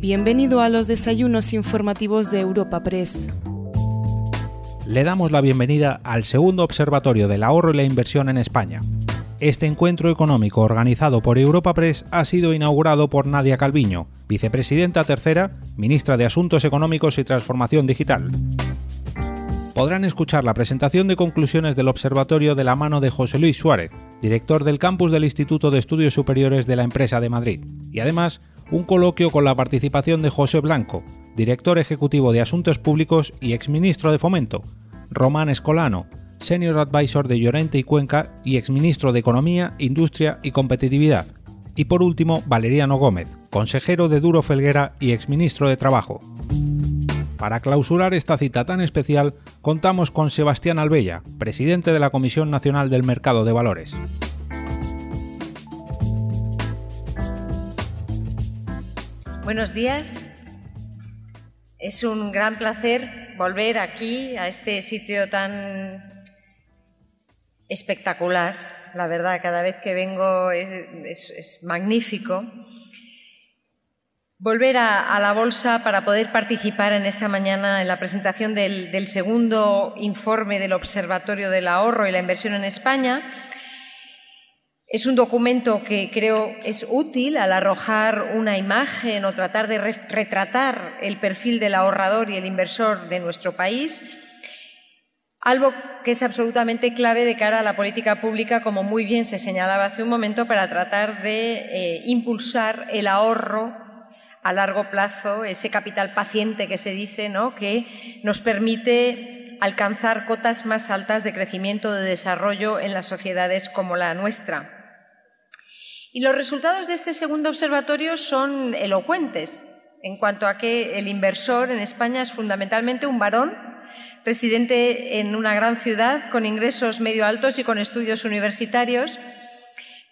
Bienvenido a los desayunos informativos de Europa Press. Le damos la bienvenida al segundo Observatorio del Ahorro y la Inversión en España. Este encuentro económico organizado por Europa Press ha sido inaugurado por Nadia Calviño, vicepresidenta tercera, ministra de Asuntos Económicos y Transformación Digital podrán escuchar la presentación de conclusiones del observatorio de la mano de José Luis Suárez, director del campus del Instituto de Estudios Superiores de la Empresa de Madrid, y además un coloquio con la participación de José Blanco, director ejecutivo de Asuntos Públicos y exministro de Fomento, Román Escolano, senior advisor de Llorente y Cuenca y exministro de Economía, Industria y Competitividad, y por último Valeriano Gómez, consejero de Duro Felguera y exministro de Trabajo. Para clausurar esta cita tan especial, contamos con Sebastián Albella, presidente de la Comisión Nacional del Mercado de Valores. Buenos días. Es un gran placer volver aquí, a este sitio tan espectacular. La verdad, cada vez que vengo es, magnífico volver a, la bolsa para poder participar en esta mañana en la presentación del, segundo informe del Observatorio del Ahorro y la Inversión en España. Es un documento que creo es útil al arrojar una imagen o tratar de retratar el perfil del ahorrador y el inversor de nuestro país. Algo que es absolutamente clave de cara a la política pública, como muy bien se señalaba hace un momento, para tratar de eh, impulsar el ahorro a largo plazo, ese capital paciente que se dice, ¿no? que nos permite alcanzar cotas más altas de crecimiento, de desarrollo en las sociedades como la nuestra. Y los resultados de este segundo observatorio son elocuentes en cuanto a que el inversor en España es fundamentalmente un varón residente en una gran ciudad con ingresos medio altos y con estudios universitarios,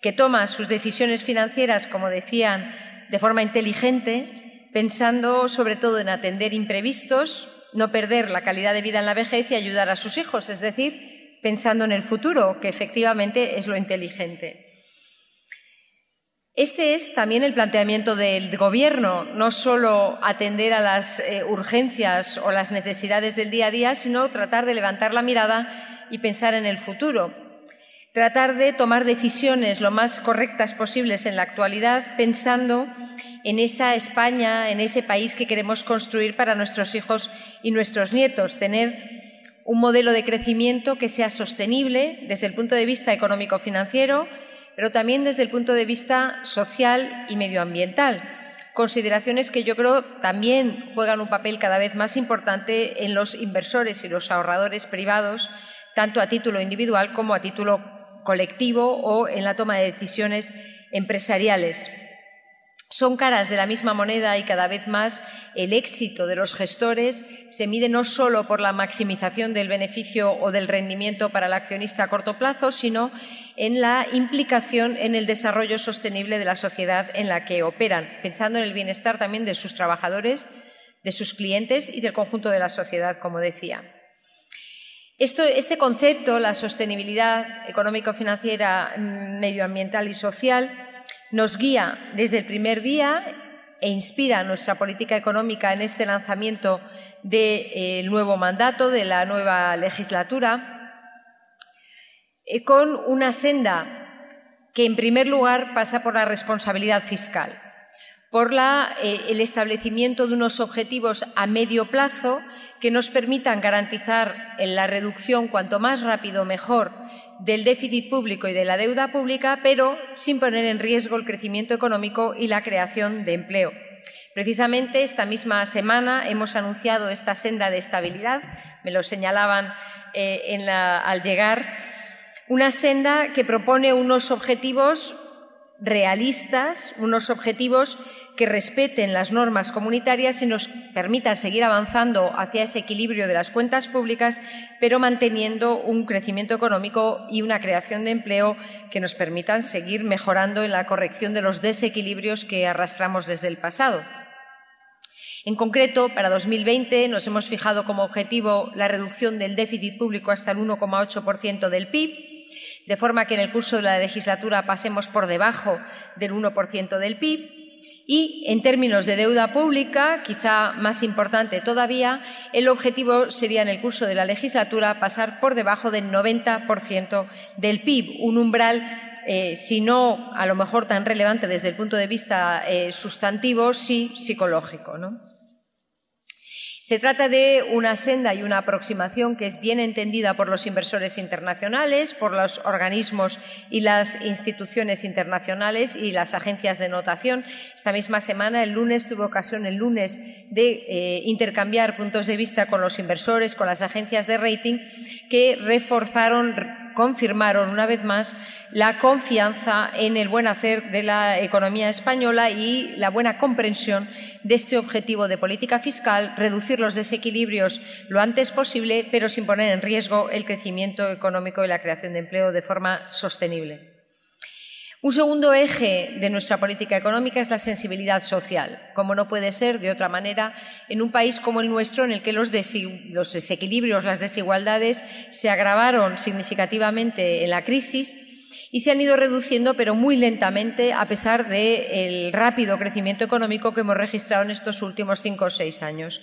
que toma sus decisiones financieras, como decían, de forma inteligente, pensando sobre todo en atender imprevistos, no perder la calidad de vida en la vejez y ayudar a sus hijos, es decir, pensando en el futuro, que efectivamente es lo inteligente. Este es también el planteamiento del Gobierno, no solo atender a las eh, urgencias o las necesidades del día a día, sino tratar de levantar la mirada y pensar en el futuro, tratar de tomar decisiones lo más correctas posibles en la actualidad, pensando en esa España, en ese país que queremos construir para nuestros hijos y nuestros nietos, tener un modelo de crecimiento que sea sostenible desde el punto de vista económico-financiero, pero también desde el punto de vista social y medioambiental. Consideraciones que yo creo también juegan un papel cada vez más importante en los inversores y los ahorradores privados, tanto a título individual como a título colectivo o en la toma de decisiones empresariales. Son caras de la misma moneda y cada vez más el éxito de los gestores se mide no solo por la maximización del beneficio o del rendimiento para el accionista a corto plazo, sino en la implicación en el desarrollo sostenible de la sociedad en la que operan, pensando en el bienestar también de sus trabajadores, de sus clientes y del conjunto de la sociedad, como decía este concepto, la sostenibilidad económico-financiera, medioambiental y social, nos guía desde el primer día e inspira nuestra política económica en este lanzamiento del nuevo mandato, de la nueva legislatura, eh, con una senda que, en primer lugar, pasa por la responsabilidad fiscal, por eh, el establecimiento de unos objetivos a medio plazo que nos permitan garantizar la reducción cuanto más rápido mejor del déficit público y de la deuda pública, pero sin poner en riesgo el crecimiento económico y la creación de empleo. Precisamente esta misma semana hemos anunciado esta senda de estabilidad, me lo señalaban eh, al llegar, una senda que propone unos objetivos realistas, unos objetivos que respeten las normas comunitarias y nos permitan seguir avanzando hacia ese equilibrio de las cuentas públicas, pero manteniendo un crecimiento económico y una creación de empleo que nos permitan seguir mejorando en la corrección de los desequilibrios que arrastramos desde el pasado. En concreto, para 2020 nos hemos fijado como objetivo la reducción del déficit público hasta el 1,8% del PIB, de forma que en el curso de la legislatura pasemos por debajo del 1% del PIB Y en términos de deuda pública, quizá más importante todavía, el objetivo sería en el curso de la legislatura pasar por debajo del 90% del PIB, un umbral eh, si no a lo mejor tan relevante desde el punto de vista eh, sustantivo, sí psicológico. ¿no? Se trata de una senda y una aproximación que es bien entendida por los inversores internacionales, por los organismos y las instituciones internacionales y las agencias de notación. Esta misma semana, el lunes, tuve ocasión el lunes de eh, intercambiar puntos de vista con los inversores, con las agencias de rating, que reforzaron confirmaron una vez más la confianza en el buen hacer de la economía española y la buena comprensión de este objetivo de política fiscal, reducir los desequilibrios lo antes posible, pero sin poner en riesgo el crecimiento económico y la creación de empleo de forma sostenible. Un segundo eje de nuestra política económica es la sensibilidad social, como no puede ser de otra manera en un país como el nuestro, en el que los, desequilibrios, las desigualdades se agravaron significativamente en la crisis y se han ido reduciendo, pero muy lentamente, a pesar del rápido crecimiento económico que hemos registrado en estos últimos cinco o seis años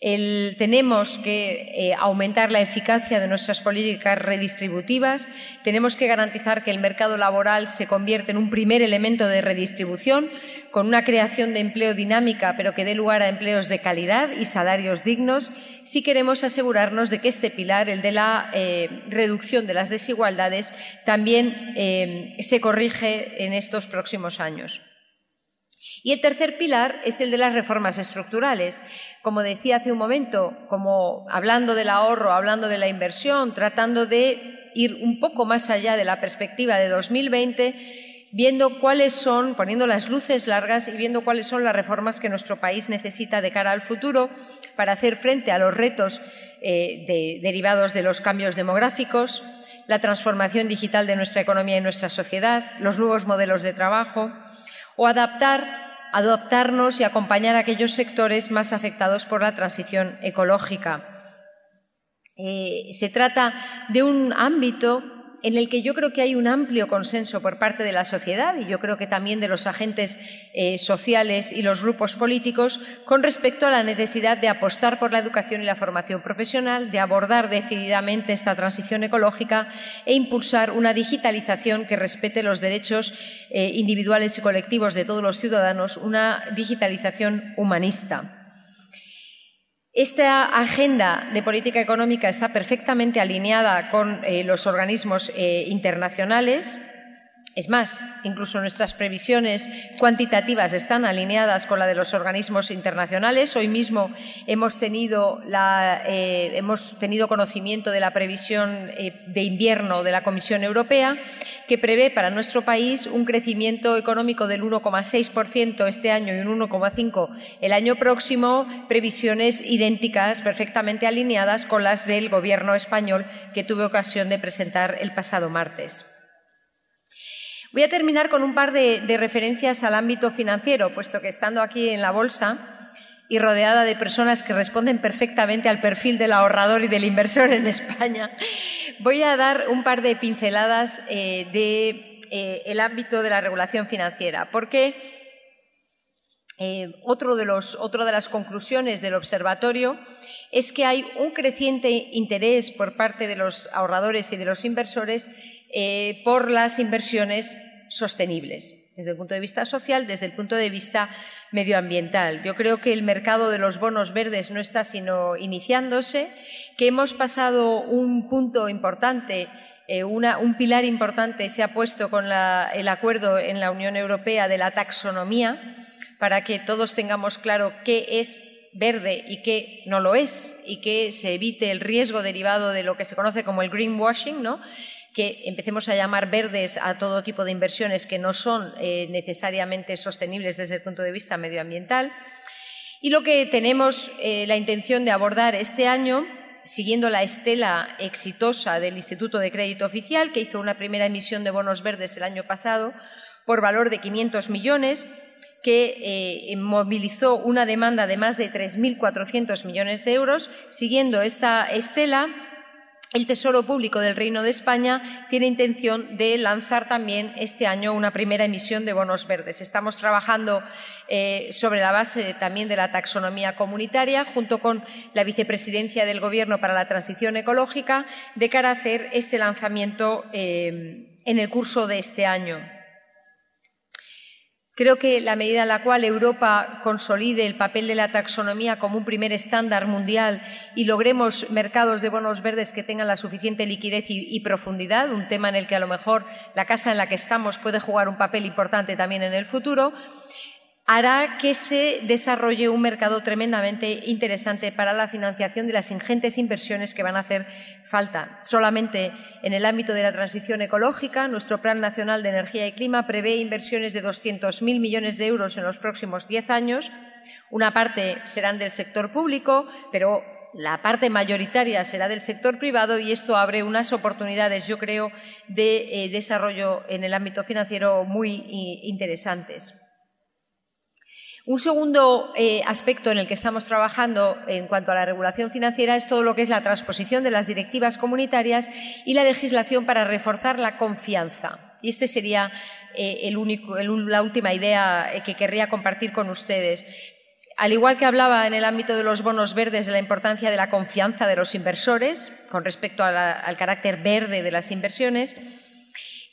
tenemos que eh, aumentar la eficacia de nuestras políticas redistributivas, tenemos que garantizar que el mercado laboral se convierta en un primer elemento de redistribución, con una creación de empleo dinámica, pero que dé lugar a empleos de calidad y salarios dignos, si queremos asegurarnos de que este pilar, el de la eh, reducción de las desigualdades, también eh, se corrige en estos próximos años. Y el tercer pilar es el de las reformas estructurales. Como decía hace un momento, como hablando del ahorro, hablando de la inversión, tratando de ir un poco más allá de la perspectiva de 2020, viendo cuáles son, poniendo las luces largas y viendo cuáles son las reformas que nuestro país necesita de cara al futuro para hacer frente a los retos eh, derivados de los cambios demográficos, la transformación digital de nuestra economía y nuestra sociedad, los nuevos modelos de trabajo, o adaptar adoptarnos y acompañar a aquellos sectores más afectados por la transición ecológica. Eh, se trata de un ámbito en el que yo creo que hay un amplio consenso por parte de la sociedad y yo creo que también de los agentes eh, sociales y los grupos políticos con respecto a la necesidad de apostar por la educación y la formación profesional, de abordar decididamente esta transición ecológica e impulsar una digitalización que respete los derechos eh, individuales y colectivos de todos los ciudadanos, una digitalización humanista. Esta agenda de política económica está perfectamente alineada con eh, los organismos eh, internacionales. Es más, incluso nuestras previsiones cuantitativas están alineadas con la de los organismos internacionales. Hoy mismo hemos tenido, eh, hemos tenido conocimiento de la previsión de invierno de la Comisión Europea que prevé para nuestro país un crecimiento económico del 1,6% este año y un 1,5% el año próximo, previsiones idénticas, perfectamente alineadas con las del Gobierno español que tuve ocasión de presentar el pasado martes. Voy a terminar con un par de, de referencias al ámbito financiero, puesto que estando aquí en la Bolsa, y rodeada de personas que responden perfectamente al perfil del ahorrador y del inversor en España, voy a dar un par de pinceladas eh, del eh, ámbito de la regulación financiera, porque eh, otro de los, otra de las conclusiones del observatorio es que hay un creciente interés por parte de los ahorradores y de los inversores por las inversiones sostenibles desde el punto de vista social, desde el punto de vista medioambiental. Yo creo que el mercado de los bonos verdes no está sino iniciándose, que hemos pasado un punto importante eh, un pilar importante se ha puesto con el acuerdo en la Unión Europea de la taxonomía para que todos tengamos claro qué es verde y qué no lo es y que se evite el riesgo derivado de lo que se conoce como el greenwashing, ¿no? que empecemos a llamar verdes a todo tipo de inversiones que no son eh, necesariamente sostenibles desde el punto de vista medioambiental. Y lo que tenemos eh, la intención de abordar este año, siguiendo la estela exitosa del Instituto de Crédito Oficial, que hizo una primera emisión de bonos verdes el año pasado por valor de 500 millones, que eh, movilizó una demanda de más de 3.400 millones de euros. Siguiendo esta estela, el Tesoro Público del Reino de España tiene intención de lanzar también este año una primera emisión de bonos verdes. Estamos trabajando eh, sobre la base también de la taxonomía comunitaria, junto con la vicepresidencia del Gobierno para la Transición Ecológica, de cara a hacer este lanzamiento eh, en el curso de este año. Creo que la medida en la cual Europa consolide el papel de la taxonomía como un primer estándar mundial y logremos mercados de bonos verdes que tengan la suficiente liquidez y, profundidad, un tema en el que a lo mejor la casa en la que estamos puede jugar un papel importante también en el futuro, hará que se desarrolle un mercado tremendamente interesante para la financiación de las ingentes inversiones que van a hacer falta. Solamente en el ámbito de la transición ecológica, nuestro Plan Nacional de Energía y Clima prevé inversiones de 200.000 millones de euros en los próximos diez años. Una parte serán del sector público, pero la parte mayoritaria será del sector privado y esto abre unas oportunidades, yo creo, de eh, desarrollo en el ámbito financiero muy eh, interesantes. Un segundo eh, aspecto en el que estamos trabajando en cuanto a la regulación financiera es todo lo que es la transposición de las directivas comunitarias y la legislación para reforzar la confianza. Y esta sería eh, la última idea eh, que querría compartir con ustedes. Al igual que hablaba en el ámbito de los bonos verdes de la importancia de la confianza de los inversores con respecto al carácter verde de las inversiones,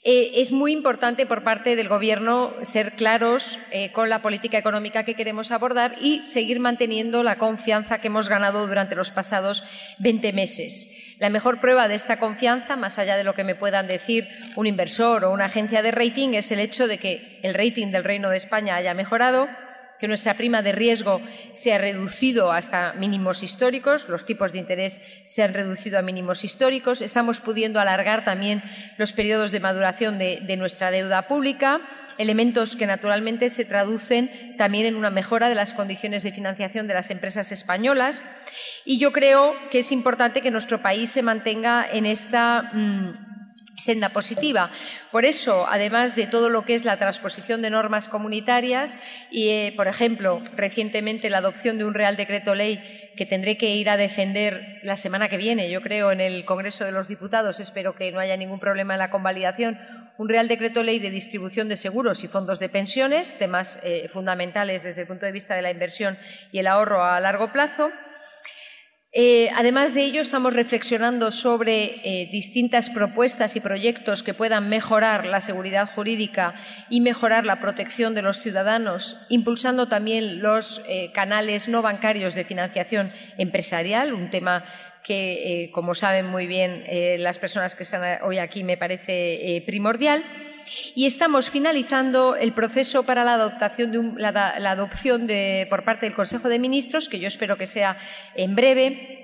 eh, es muy importante por parte del Gobierno ser claros eh, con la política económica que queremos abordar y seguir manteniendo la confianza que hemos ganado durante los pasados 20 meses. La mejor prueba de esta confianza, más allá de lo que me puedan decir un inversor o una agencia de rating, es el hecho de que el rating del Reino de España haya mejorado, que nuestra prima de riesgo se ha reducido hasta mínimos históricos, los tipos de interés se han reducido a mínimos históricos, estamos pudiendo alargar también los periodos de maduración de, nuestra deuda pública, elementos que naturalmente se traducen también en una mejora de las condiciones de financiación de las empresas españolas. Y yo creo que es importante que nuestro país se mantenga en esta. Mm, senda positiva. Por eso, además de todo lo que es la transposición de normas comunitarias y, eh, por ejemplo, recientemente la adopción de un Real Decreto Ley que tendré que ir a defender la semana que viene, yo creo, en el Congreso de los Diputados, espero que no haya ningún problema en la convalidación, un Real Decreto Ley de distribución de seguros y fondos de pensiones, temas eh, fundamentales desde el punto de vista de la inversión y el ahorro a largo plazo. Eh, además de ello, estamos reflexionando sobre eh, distintas propuestas y proyectos que puedan mejorar la seguridad jurídica y mejorar la protección de los ciudadanos, impulsando también los eh, canales no bancarios de financiación empresarial, un tema que, como saben muy bien las personas que están hoy aquí, me parece primordial. Y estamos finalizando el proceso para la adopción, la, adopción por parte del Consejo de Ministros, que yo espero que sea en breve,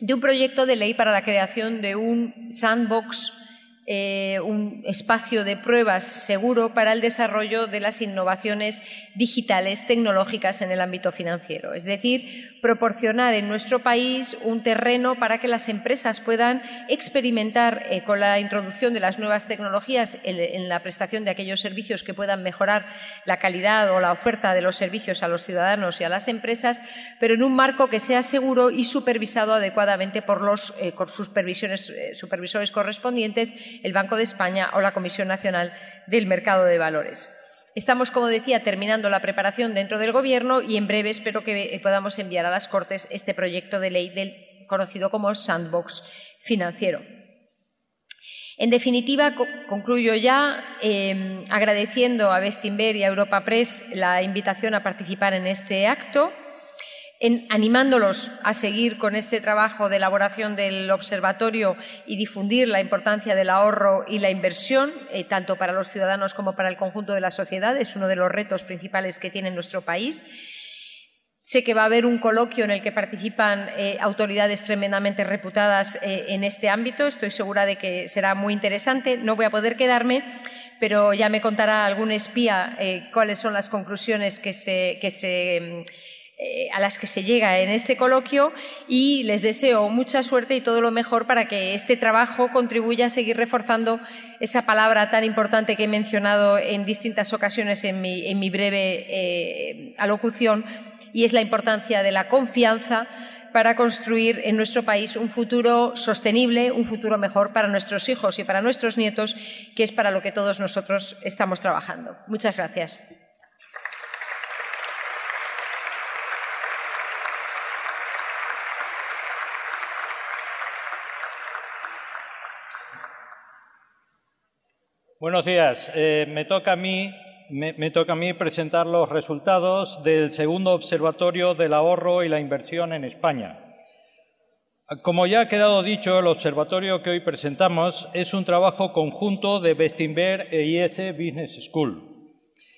de un proyecto de ley para la creación de un sandbox eh, un espacio de pruebas seguro para el desarrollo de las innovaciones digitales tecnológicas en el ámbito financiero. Es decir, proporcionar en nuestro país un terreno para que las empresas puedan experimentar eh, con la introducción de las nuevas tecnologías en, la prestación de aquellos servicios que puedan mejorar la calidad o la oferta de los servicios a los ciudadanos y a las empresas, pero en un marco que sea seguro y supervisado adecuadamente por los eh, supervisores correspondientes el Banco de España o la Comisión Nacional del Mercado de Valores. Estamos, como decía, terminando la preparación dentro del Gobierno y en breve espero que eh, podamos enviar a las Cortes este proyecto de ley conocido como sandbox financiero. En definitiva, concluyo ya em, agradeciendo a Bestinver y a Europa Press la invitación a participar en este acto animándolos a seguir con este trabajo de elaboración del observatorio y difundir la importancia del ahorro y la inversión, eh, tanto para los ciudadanos como para el conjunto de la sociedad. Es uno de los retos principales que tiene nuestro país. Sé que va a haber un coloquio en el que participan eh, autoridades tremendamente reputadas eh, en este ámbito. Estoy segura de que será muy interesante. No voy a poder quedarme, pero ya me contará algún espía cuáles son las conclusiones que se, que se eh, a las que se llega en este coloquio y les deseo mucha suerte y todo lo mejor para que este trabajo contribuya a seguir reforzando esa palabra tan importante que he mencionado en distintas ocasiones en mi, breve eh, alocución y es la importancia de la confianza para construir en nuestro país un futuro sostenible, un futuro mejor para nuestros hijos y para nuestros nietos, que es para lo que todos nosotros estamos trabajando. Muchas gracias. Buenos días. Eh, me, toca a mí, me, toca a mí presentar los resultados del segundo observatorio del ahorro y la inversión en España. Como ya ha quedado dicho, el observatorio que hoy presentamos es un trabajo conjunto de Bestinver e IS Business School.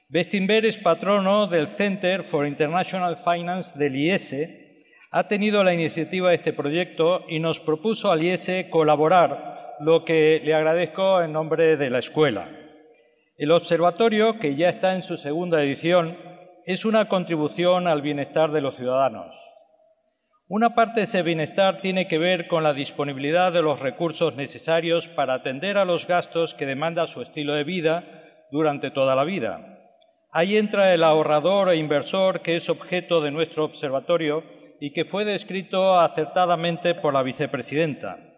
Bestinver es patrono del Center for International Finance del IS, ha tenido la iniciativa de este proyecto y nos propuso al IS colaborar lo que le agradezco en nombre de la escuela. El observatorio, que ya está en su segunda edición, es una contribución al bienestar de los ciudadanos. Una parte de ese bienestar tiene que ver con la disponibilidad de los recursos necesarios para atender a los gastos que demanda su estilo de vida durante toda la vida. Ahí entra el ahorrador e inversor que es objeto de nuestro observatorio y que fue descrito acertadamente por la vicepresidenta.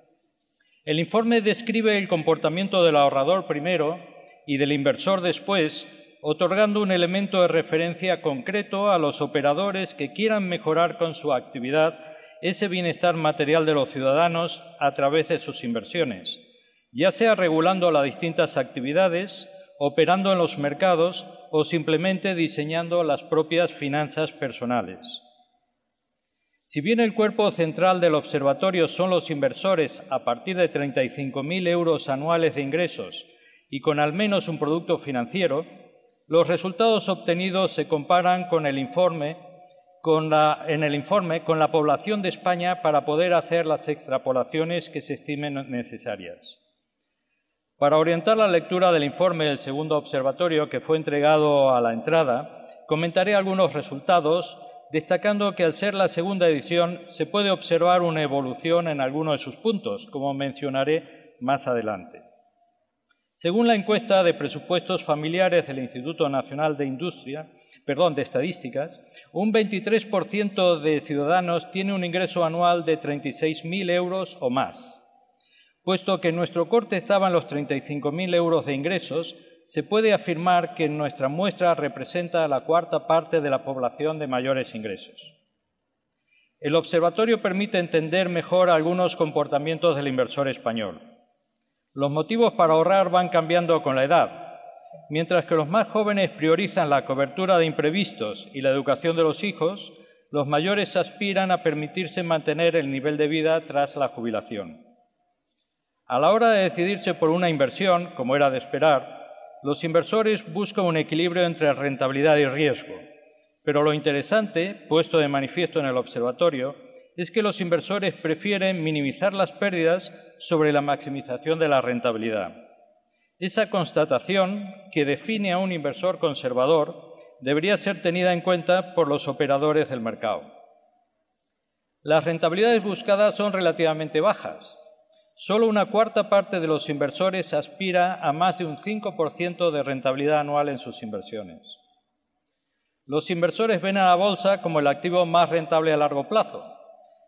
El informe describe el comportamiento del ahorrador primero y del inversor después, otorgando un elemento de referencia concreto a los operadores que quieran mejorar con su actividad ese bienestar material de los ciudadanos a través de sus inversiones, ya sea regulando las distintas actividades, operando en los mercados o simplemente diseñando las propias finanzas personales. Si bien el cuerpo central del observatorio son los inversores a partir de 35.000 euros anuales de ingresos y con al menos un producto financiero, los resultados obtenidos se comparan con el informe, en el informe con la población de España para poder hacer las extrapolaciones que se estimen necesarias. Para orientar la lectura del informe del segundo observatorio que fue entregado a la entrada, comentaré algunos resultados destacando que al ser la segunda edición se puede observar una evolución en algunos de sus puntos, como mencionaré más adelante. Según la encuesta de presupuestos familiares del Instituto Nacional de Industria, Estadísticas, un 23% de ciudadanos tiene un ingreso anual de 36.000 euros o más. Puesto que nuestro corte estaba en los 35.000 euros de ingresos, se puede afirmar que nuestra muestra representa la cuarta parte de la población de mayores ingresos. El observatorio permite entender mejor algunos comportamientos del inversor español. Los motivos para ahorrar van cambiando con la edad. Mientras que los más jóvenes priorizan la cobertura de imprevistos y la educación de los hijos, los mayores aspiran a permitirse mantener el nivel de vida tras la jubilación. A la hora de decidirse por una inversión, como era de esperar, los inversores buscan un equilibrio entre rentabilidad y riesgo. Pero lo interesante, puesto de manifiesto en el observatorio, es que los inversores prefieren minimizar las pérdidas sobre la maximización de la rentabilidad. Esa constatación, que define a un inversor conservador, debería ser tenida en cuenta por los operadores del mercado. Las rentabilidades buscadas son relativamente bajas, Solo una cuarta parte de los inversores aspira a más de un 5% de rentabilidad anual en sus inversiones. Los inversores ven a la bolsa como el activo más rentable a largo plazo.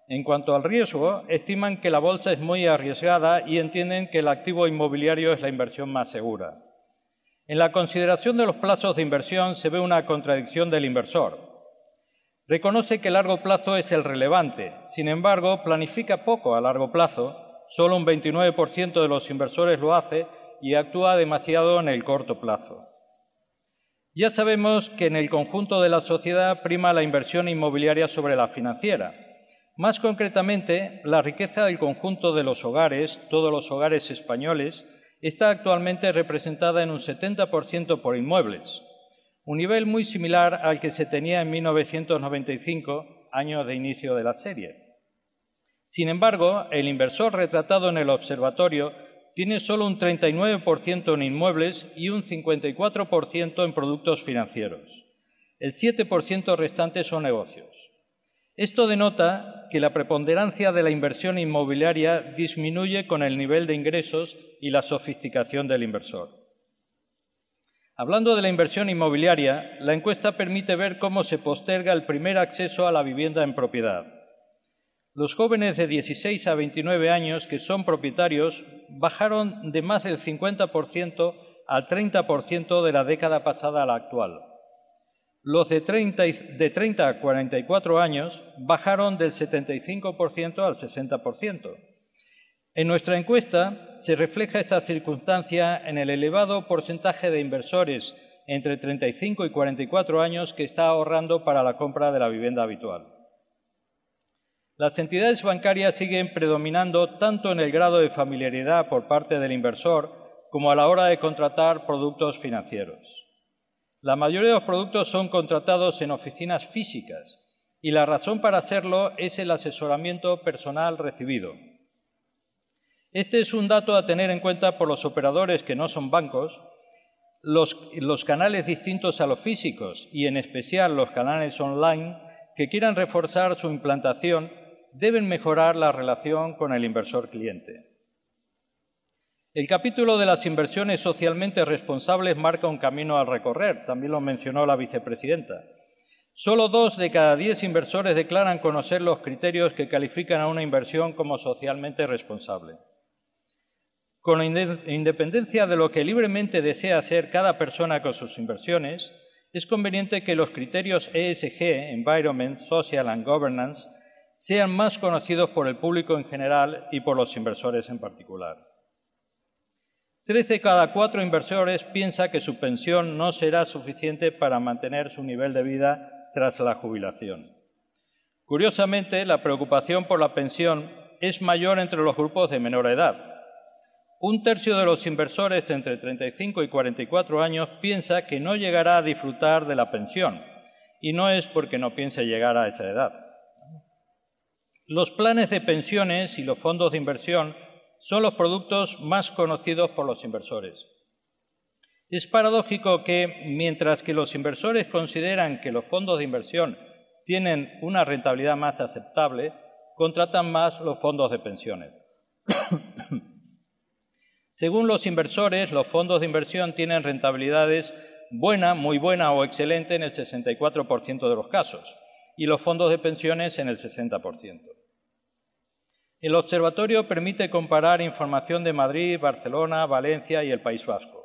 En cuanto al riesgo, estiman que la bolsa es muy arriesgada y entienden que el activo inmobiliario es la inversión más segura. En la consideración de los plazos de inversión se ve una contradicción del inversor. Reconoce que el largo plazo es el relevante, sin embargo, planifica poco a largo plazo solo un 29% de los inversores lo hace y actúa demasiado en el corto plazo. Ya sabemos que en el conjunto de la sociedad prima la inversión inmobiliaria sobre la financiera. Más concretamente, la riqueza del conjunto de los hogares, todos los hogares españoles, está actualmente representada en un 70% por inmuebles, un nivel muy similar al que se tenía en 1995, año de inicio de la serie. Sin embargo, el inversor retratado en el observatorio tiene solo un 39% en inmuebles y un 54% en productos financieros. El 7% restante son negocios. Esto denota que la preponderancia de la inversión inmobiliaria disminuye con el nivel de ingresos y la sofisticación del inversor. Hablando de la inversión inmobiliaria, la encuesta permite ver cómo se posterga el primer acceso a la vivienda en propiedad. Los jóvenes de 16 a 29 años que son propietarios bajaron de más del 50% al 30% de la década pasada a la actual. Los de 30, de 30 a 44 años bajaron del 75% al 60%. En nuestra encuesta se refleja esta circunstancia en el elevado porcentaje de inversores entre 35 y 44 años que está ahorrando para la compra de la vivienda habitual. Las entidades bancarias siguen predominando tanto en el grado de familiaridad por parte del inversor como a la hora de contratar productos financieros. La mayoría de los productos son contratados en oficinas físicas y la razón para hacerlo es el asesoramiento personal recibido. Este es un dato a tener en cuenta por los operadores que no son bancos, los, los, canales distintos a los físicos y en especial los canales online que quieran reforzar su implantación deben mejorar la relación con el inversor cliente. El capítulo de las inversiones socialmente responsables marca un camino al recorrer, también lo mencionó la vicepresidenta. Solo dos de cada diez inversores declaran conocer los criterios que califican a una inversión como socialmente responsable. Con independencia de lo que libremente desea hacer cada persona con sus inversiones, es conveniente que los criterios ESG, Environment, Social and Governance, sean más conocidos por el público en general y por los inversores en particular. Tres de cada cuatro inversores piensa que su pensión no será suficiente para mantener su nivel de vida tras la jubilación. Curiosamente, la preocupación por la pensión es mayor entre los grupos de menor edad. Un tercio de los inversores entre 35 y 44 años piensa que no llegará a disfrutar de la pensión, y no es porque no piense llegar a esa edad. Los planes de pensiones y los fondos de inversión son los productos más conocidos por los inversores. Es paradójico que, mientras que los inversores consideran que los fondos de inversión tienen una rentabilidad más aceptable, contratan más los fondos de pensiones. Según los inversores, los fondos de inversión tienen rentabilidades buena, muy buena o excelente en el 64% de los casos y los fondos de pensiones en el 60%. El observatorio permite comparar información de Madrid, Barcelona, Valencia y el País Vasco.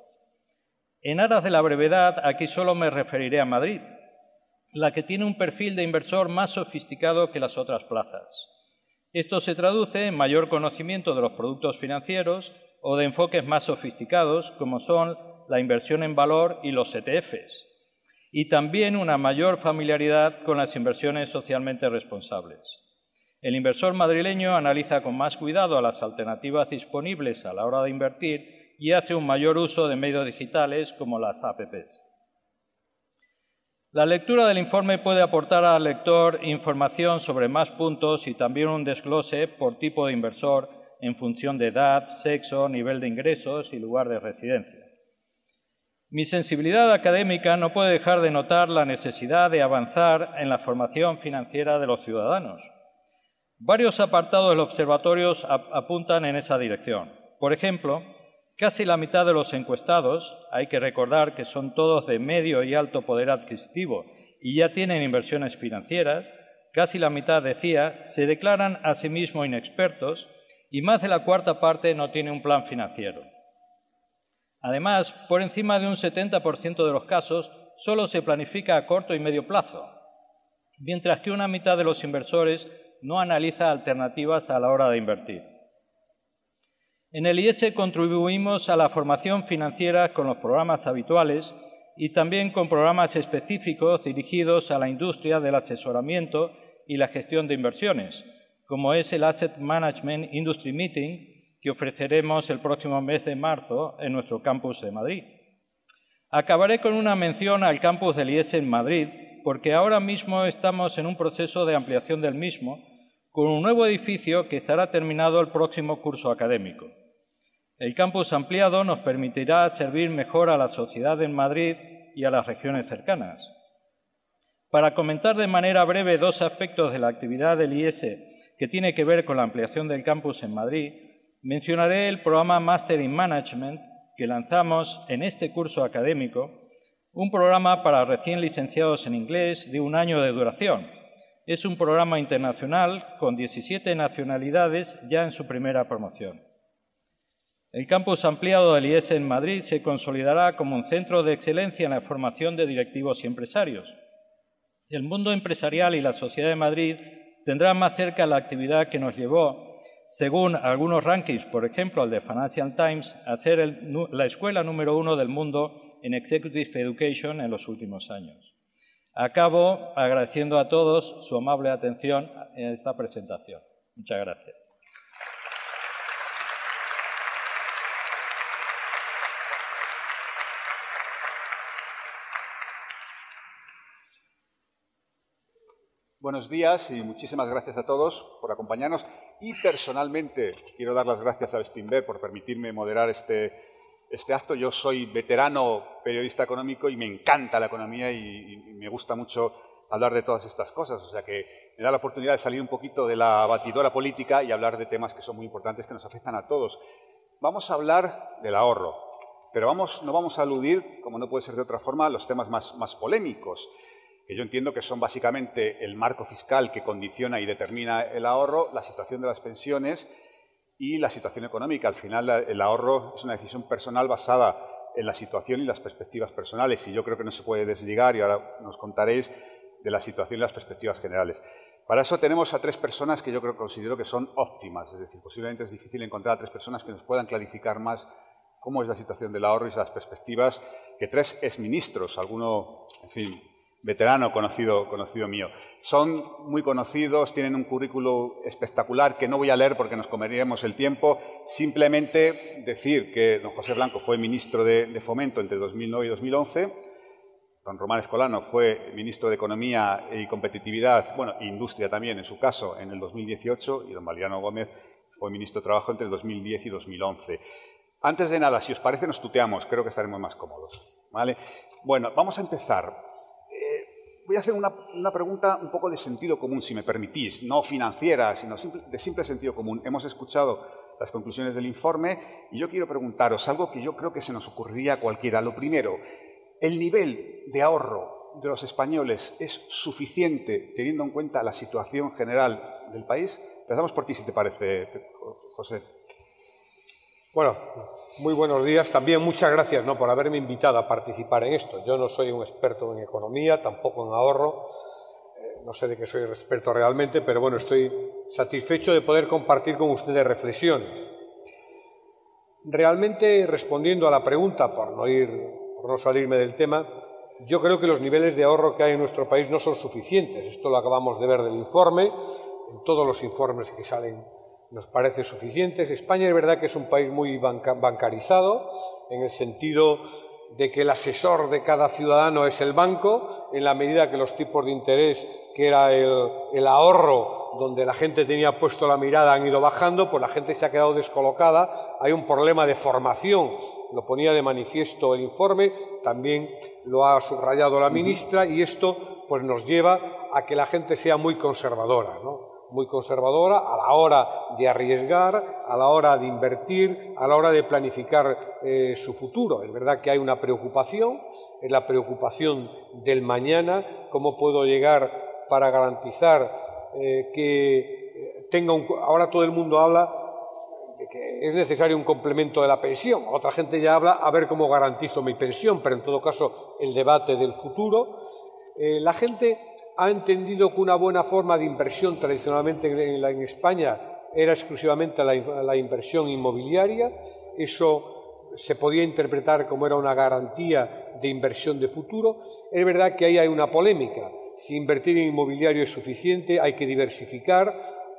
En aras de la brevedad, aquí solo me referiré a Madrid, la que tiene un perfil de inversor más sofisticado que las otras plazas. Esto se traduce en mayor conocimiento de los productos financieros o de enfoques más sofisticados, como son la inversión en valor y los ETFs, y también una mayor familiaridad con las inversiones socialmente responsables. El inversor madrileño analiza con más cuidado las alternativas disponibles a la hora de invertir y hace un mayor uso de medios digitales como las APPs. La lectura del informe puede aportar al lector información sobre más puntos y también un desglose por tipo de inversor en función de edad, sexo, nivel de ingresos y lugar de residencia. Mi sensibilidad académica no puede dejar de notar la necesidad de avanzar en la formación financiera de los ciudadanos Varios apartados del observatorio apuntan en esa dirección. Por ejemplo, casi la mitad de los encuestados, hay que recordar que son todos de medio y alto poder adquisitivo y ya tienen inversiones financieras, casi la mitad decía, se declaran a sí mismos inexpertos y más de la cuarta parte no tiene un plan financiero. Además, por encima de un 70% de los casos solo se planifica a corto y medio plazo, mientras que una mitad de los inversores no analiza alternativas a la hora de invertir. En el IES contribuimos a la formación financiera con los programas habituales y también con programas específicos dirigidos a la industria del asesoramiento y la gestión de inversiones, como es el Asset Management Industry Meeting que ofreceremos el próximo mes de marzo en nuestro campus de Madrid. Acabaré con una mención al campus del IES en Madrid, porque ahora mismo estamos en un proceso de ampliación del mismo con un nuevo edificio que estará terminado el próximo curso académico. El campus ampliado nos permitirá servir mejor a la sociedad en Madrid y a las regiones cercanas. Para comentar de manera breve dos aspectos de la actividad del IES que tiene que ver con la ampliación del campus en Madrid, mencionaré el programa Master in Management que lanzamos en este curso académico, un programa para recién licenciados en inglés de un año de duración, Es un programa internacional con 17 nacionalidades ya en su primera promoción. El campus ampliado del IES en Madrid se consolidará como un centro de excelencia en la formación de directivos y empresarios. El mundo empresarial y la sociedad de Madrid tendrán más cerca la actividad que nos llevó, según algunos rankings, por ejemplo el de Financial Times, a ser la escuela número uno del mundo en Executive Education en los últimos años. Acabo agradeciendo a todos su amable atención en esta presentación. Muchas gracias. Buenos días y muchísimas gracias a todos por acompañarnos. Y personalmente quiero dar las gracias a Bestinver por permitirme moderar este, este acto. Yo soy veterano periodista económico y me encanta la economía y, me gusta mucho hablar de todas estas cosas. O sea que me da la oportunidad de salir un poquito de la batidora política y hablar de temas que son muy importantes, que nos afectan a todos. Vamos a hablar del ahorro, pero vamos, no vamos a aludir, como no puede ser de otra forma, a los temas más, más polémicos que yo entiendo que son básicamente el marco fiscal que condiciona y determina el ahorro, la situación de las pensiones y la situación económica. Al final, el ahorro es una decisión personal basada en la situación y las perspectivas personales, y yo creo que no se puede desligar, y ahora nos contaréis, de la situación y las perspectivas generales. Para eso tenemos a tres personas que yo creo considero que son óptimas, es decir, posiblemente es difícil encontrar a tres personas que nos puedan clarificar más cómo es la situación del ahorro y las perspectivas que tres exministros, alguno, en fin, veterano conocido, conocido mío. Son muy conocidos, tienen un currículo espectacular que no voy a leer porque nos comeríamos el tiempo. Simplemente decir que don José Blanco fue ministro de, Fomento entre 2009 y 2011. Don Román Escolano fue ministro de Economía y Competitividad, bueno, Industria también en su caso, en el 2018. Y don Valiano Gómez fue ministro de Trabajo entre 2010 y 2011. Antes de nada, si os parece, nos tuteamos. Creo que estaremos más cómodos. ¿vale? Bueno, vamos a empezar voy a hacer una, pregunta un poco de sentido común, si me permitís, no financiera, sino de simple sentido común. Hemos escuchado las conclusiones del informe y yo quiero preguntaros algo que yo creo que se nos ocurriría a cualquiera. Lo primero, ¿el nivel de ahorro de los españoles es suficiente teniendo en cuenta la situación general del país? Empezamos por ti, si te parece, José. Bueno, muy buenos días. También muchas gracias por haberme invitado a participar en esto. Yo no soy un experto en economía, tampoco en ahorro. Eh, no sé de qué soy experto realmente, pero bueno, estoy satisfecho de poder compartir con ustedes reflexiones. Realmente, respondiendo a la pregunta, por no, ir, por no salirme del tema, yo creo que los niveles de ahorro que hay en nuestro país no son suficientes. Esto lo acabamos de ver del informe, en todos los informes que salen nos parece suficiente. España es verdad que es un país muy bancarizado, en el sentido de que el asesor de cada ciudadano es el banco, en la medida que los tipos de interés, que era el, ahorro donde la gente tenía puesto la mirada, han ido bajando, pues la gente se ha quedado descolocada. Hay un problema de formación, lo ponía de manifiesto el informe, también lo ha subrayado la ministra, y esto pues nos lleva a que la gente sea muy conservadora. ¿no? Muy conservadora a la hora de arriesgar, a la hora de invertir, a la hora de planificar eh, su futuro. Es verdad que hay una preocupación, es la preocupación del mañana, cómo puedo llegar para garantizar eh, que eh, tenga un... Ahora todo el mundo habla de que es necesario un complemento de la pensión. Otra gente ya habla a ver cómo garantizo mi pensión, pero en todo caso el debate del futuro. la gente ha entendido que una buena forma de inversión tradicionalmente en, España era exclusivamente la, inversión inmobiliaria. Eso se podía interpretar como era una garantía de inversión de futuro. Es verdad que ahí hay una polémica. Si invertir en inmobiliario es suficiente, hay que diversificar,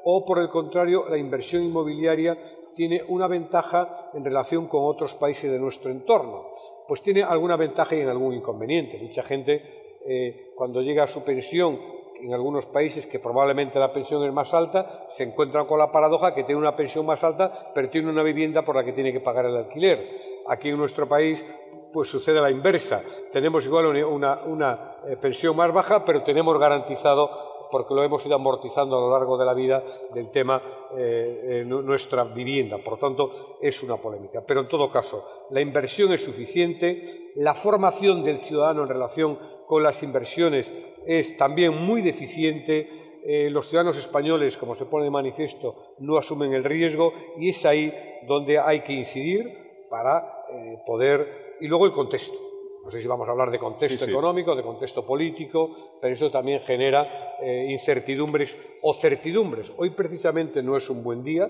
o por el contrario, la inversión inmobiliaria tiene una ventaja en relación con otros países de nuestro entorno. Pues tiene alguna ventaja y algún inconveniente. Mucha gente eh, cuando llega a su pensión, en algunos países que probablemente la pensión es más alta, se encuentran con la paradoja que tiene una pensión más alta, pero tiene una vivienda por la que tiene que pagar el alquiler. Aquí en nuestro país pues sucede la inversa. Tenemos igual una, eh, pensión más baja, pero tenemos garantizado porque lo hemos ido amortizando a lo largo de la vida del tema eh, nuestra vivienda. Por tanto, es una polémica. Pero en todo caso, la inversión es suficiente, la formación del ciudadano en relación con las inversiones es también muy deficiente, eh, los ciudadanos españoles, como se pone de manifiesto, no asumen el riesgo y es ahí donde hay que incidir para eh, poder. Y luego el contexto. No sé si vamos a hablar de contexto económico, de contexto político, pero eso también genera eh, incertidumbres o certidumbres. Hoy precisamente no es un buen día,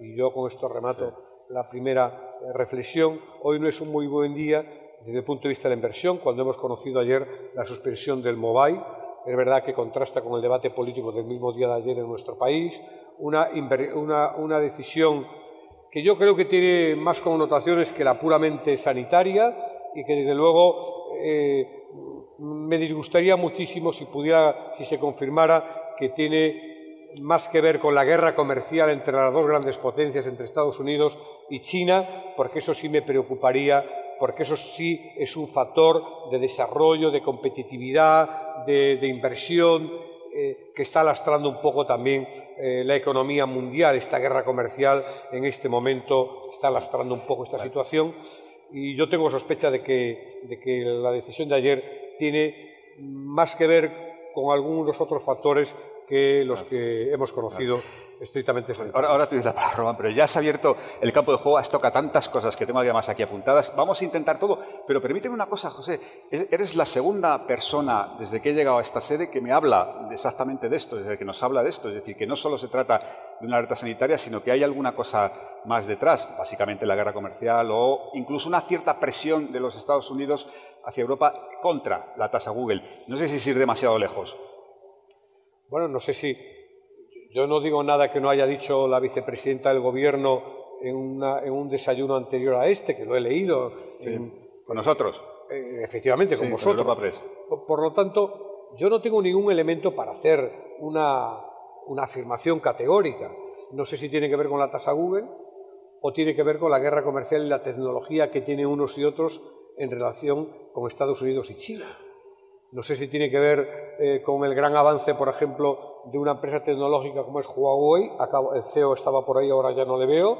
y yo con esto remato la primera reflexión. Hoy no es un muy buen día desde el punto de vista de la inversión, cuando hemos conocido ayer la suspensión del mobile es verdad que contrasta con el debate político del mismo día de ayer en nuestro país, una, decisión que yo creo que tiene más connotaciones que la puramente sanitaria y que desde luego eh, me disgustaría muchísimo si pudiera, si se confirmara que tiene más que ver con la guerra comercial entre las dos grandes potencias, entre Estados Unidos y China, porque eso sí me preocuparía porque eso sí es un factor de desarrollo, de competitividad, de, inversión, eh, que está lastrando un poco también eh, la economía mundial. Esta guerra comercial en este momento está lastrando un poco esta situación. Y yo tengo sospecha de que, de que la decisión de ayer tiene más que ver con algunos otros factores que los que hemos conocido estrictamente Ahora, ahora tienes la palabra, Román, pero ya se ha abierto el campo de juego, has tocado tantas cosas que tengo además aquí apuntadas. Vamos a intentar todo, pero permíteme una cosa, José. Eres la segunda persona desde que he llegado a esta sede que me habla exactamente de esto, desde que nos habla de esto. Es decir, que no solo se trata de una alerta sanitaria, sino que hay alguna cosa más detrás, básicamente la guerra comercial o incluso una cierta presión de los Estados Unidos hacia Europa contra la tasa Google. No sé si es ir demasiado lejos. Bueno, no sé si yo no digo nada que no haya dicho la vicepresidenta del Gobierno en, un desayuno anterior a este, que lo he leído. con nosotros. Eh, efectivamente, con vosotros. Por, lo tanto, yo no tengo ningún elemento para hacer una, una afirmación categórica. No sé si tiene que ver con la tasa Google o tiene que ver con la guerra comercial y la tecnología que tienen unos y otros en relación con Estados Unidos y China. No sé si tiene que ver eh, con el gran avance, por ejemplo, de una empresa tecnológica como es Huawei. el CEO estaba por ahí, ahora ya no le veo.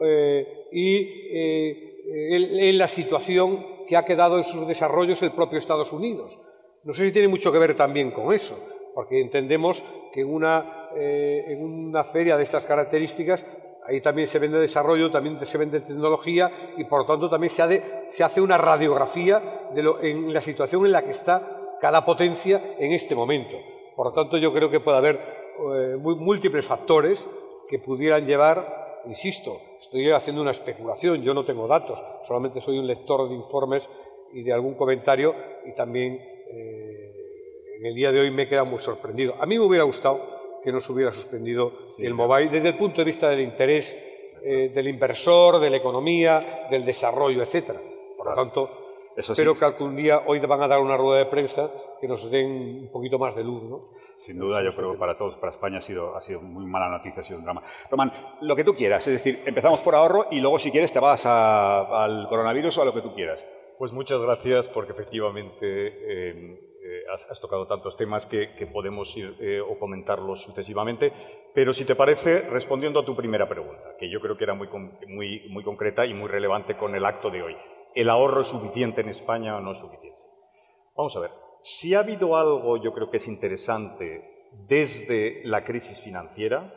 Eh, y eh, en la situación que ha quedado en sus desarrollos el propio Estados Unidos. No sé si tiene mucho que ver también con eso, porque entendemos que en una, en una feria de estas características ahí también se vende desarrollo, también se vende tecnología y por lo tanto también se, se hace una radiografía de lo, en la situación en la que está cada potencia en este momento. Por lo tanto, yo creo que puede haber eh, múltiples factores que pudieran llevar, insisto, estoy haciendo una especulación, yo no tengo datos, solamente soy un lector de informes y de algún comentario y también eh, en el día de hoy me he quedado muy sorprendido. A mí me hubiera gustado que no se hubiera suspendido el mobile desde el punto de vista del interés eh, del inversor, de la economía, del desarrollo, etcétera. Por lo tanto, Espero que algún día hoy te van a dar una rueda de prensa que nos den un poquito más de luz, ¿no? Sin duda, yo creo que para todos, para España ha sido, ha sido muy mala noticia, ha sido un drama. Román, lo que tú quieras, es decir, empezamos por ahorro y luego si quieres te vas al coronavirus o a lo que tú quieras. Pues muchas gracias porque efectivamente eh, eh, has, tocado tantos temas que, podemos ir eh, o comentarlos sucesivamente. Pero si te parece, respondiendo a tu primera pregunta, que yo creo que era muy, muy, muy concreta y muy relevante con el acto de hoy. ¿El ahorro es suficiente en España o no es suficiente? Vamos a ver. Si ha habido algo, yo creo que es interesante desde la crisis financiera,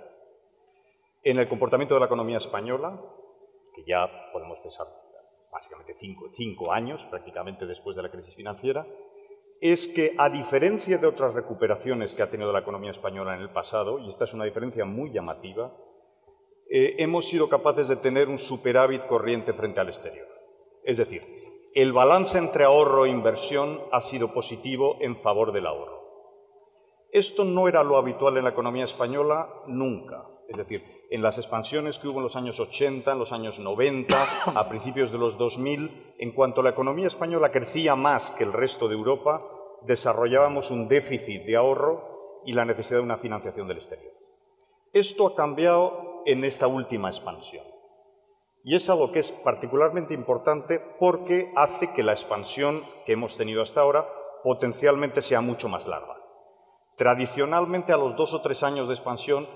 en el comportamiento de la economía española, que ya podemos pensar básicamente cinco, años prácticamente después de la crisis financiera, es que a diferencia de otras recuperaciones que ha tenido la economía española en el pasado, y esta es una diferencia muy llamativa, eh, hemos sido capaces de tener un superávit corriente frente al exterior. Es decir, el balance entre ahorro e inversión ha sido positivo en favor del ahorro. Esto no era lo habitual en la economía española nunca. Es decir, en las expansiones que hubo en los años 80, en los años 90, a principios de los 2000, en cuanto la economía española crecía más que el resto de Europa, desarrollábamos un déficit de ahorro y la necesidad de una financiación del exterior. Esto ha cambiado en esta última expansión. Y es algo que es particularmente importante porque hace que la expansión que hemos tenido hasta ahora potencialmente sea mucho más larga. Tradicionalmente, a los dos o tres años de expansión,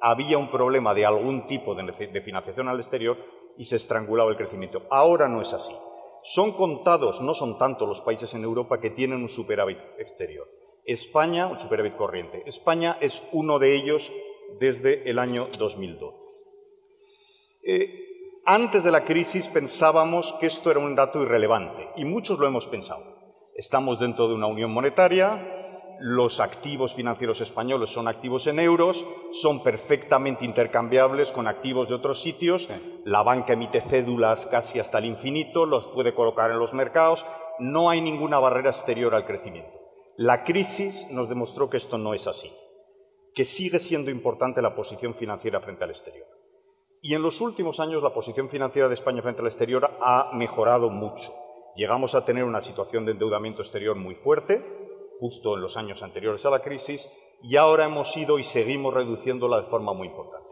había un problema de algún tipo de, financiación al exterior y se estrangulaba el crecimiento. Ahora no es así. Son contados, no son tanto los países en Europa que tienen un superávit exterior. España, un superávit corriente. España es uno de ellos desde el año 2012. Eh, antes de la crisis pensábamos que esto era un dato irrelevante y muchos lo hemos pensado. Estamos dentro de una unión monetaria, los activos financieros españoles son activos en euros, son perfectamente intercambiables con activos de otros sitios, la banca emite cédulas casi hasta el infinito, los puede colocar en los mercados, no hay ninguna barrera exterior al crecimiento. La crisis nos demostró que esto no es así, que sigue siendo importante la posición financiera frente al exterior. Y en los últimos años la posición financiera de España frente al exterior ha mejorado mucho. Llegamos a tener una situación de endeudamiento exterior muy fuerte, justo en los años anteriores a la crisis, y ahora hemos ido y seguimos reduciéndola de forma muy importante.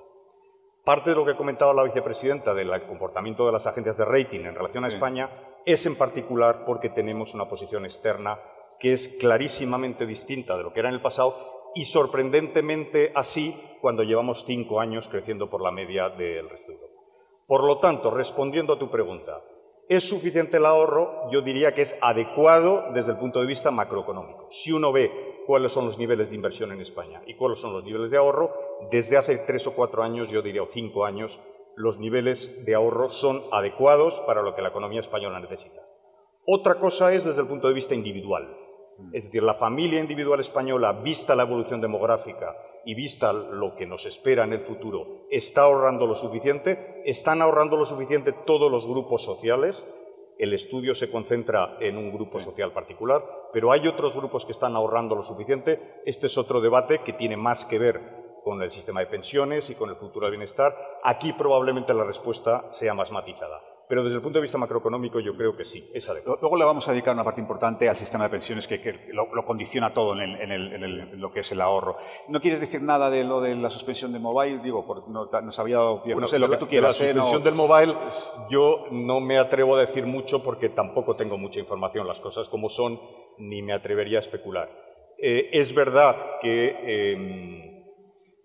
Parte de lo que comentaba la vicepresidenta del comportamiento de las agencias de rating en relación a España es en particular porque tenemos una posición externa que es clarísimamente distinta de lo que era en el pasado y sorprendentemente así cuando llevamos cinco años creciendo por la media del resto de Europa. Por lo tanto, respondiendo a tu pregunta, ¿Es suficiente el ahorro? Yo diría que es adecuado desde el punto de vista macroeconómico. Si uno ve cuáles son los niveles de inversión en España y cuáles son los niveles de ahorro, desde hace tres o cuatro años, yo diría o cinco años, los niveles de ahorro son adecuados para lo que la economía española necesita. Otra cosa es desde el punto de vista individual. Es decir, la familia individual española, vista la evolución demográfica y vista lo que nos espera en el futuro, está ahorrando lo suficiente, están ahorrando lo suficiente todos los grupos sociales. El estudio se concentra en un grupo social particular, pero hay otros grupos que están ahorrando lo suficiente. Este es otro debate que tiene más que ver con el sistema de pensiones y con el futuro del bienestar. Aquí probablemente la respuesta sea más matizada. Pero desde el punto de vista macroeconómico yo creo que sí, es adecuado. Luego le vamos a dedicar una parte importante al sistema de pensiones que, lo, condiciona todo en, lo que es el ahorro. ¿No quieres decir nada de lo de la suspensión del mobile? Digo, no, nos había dado no sé, lo que tú quieras. La ¿eh? suspensión del mobile yo no me atrevo a decir mucho porque tampoco tengo mucha información, las cosas como son, ni me atrevería a especular. Eh, es verdad que em,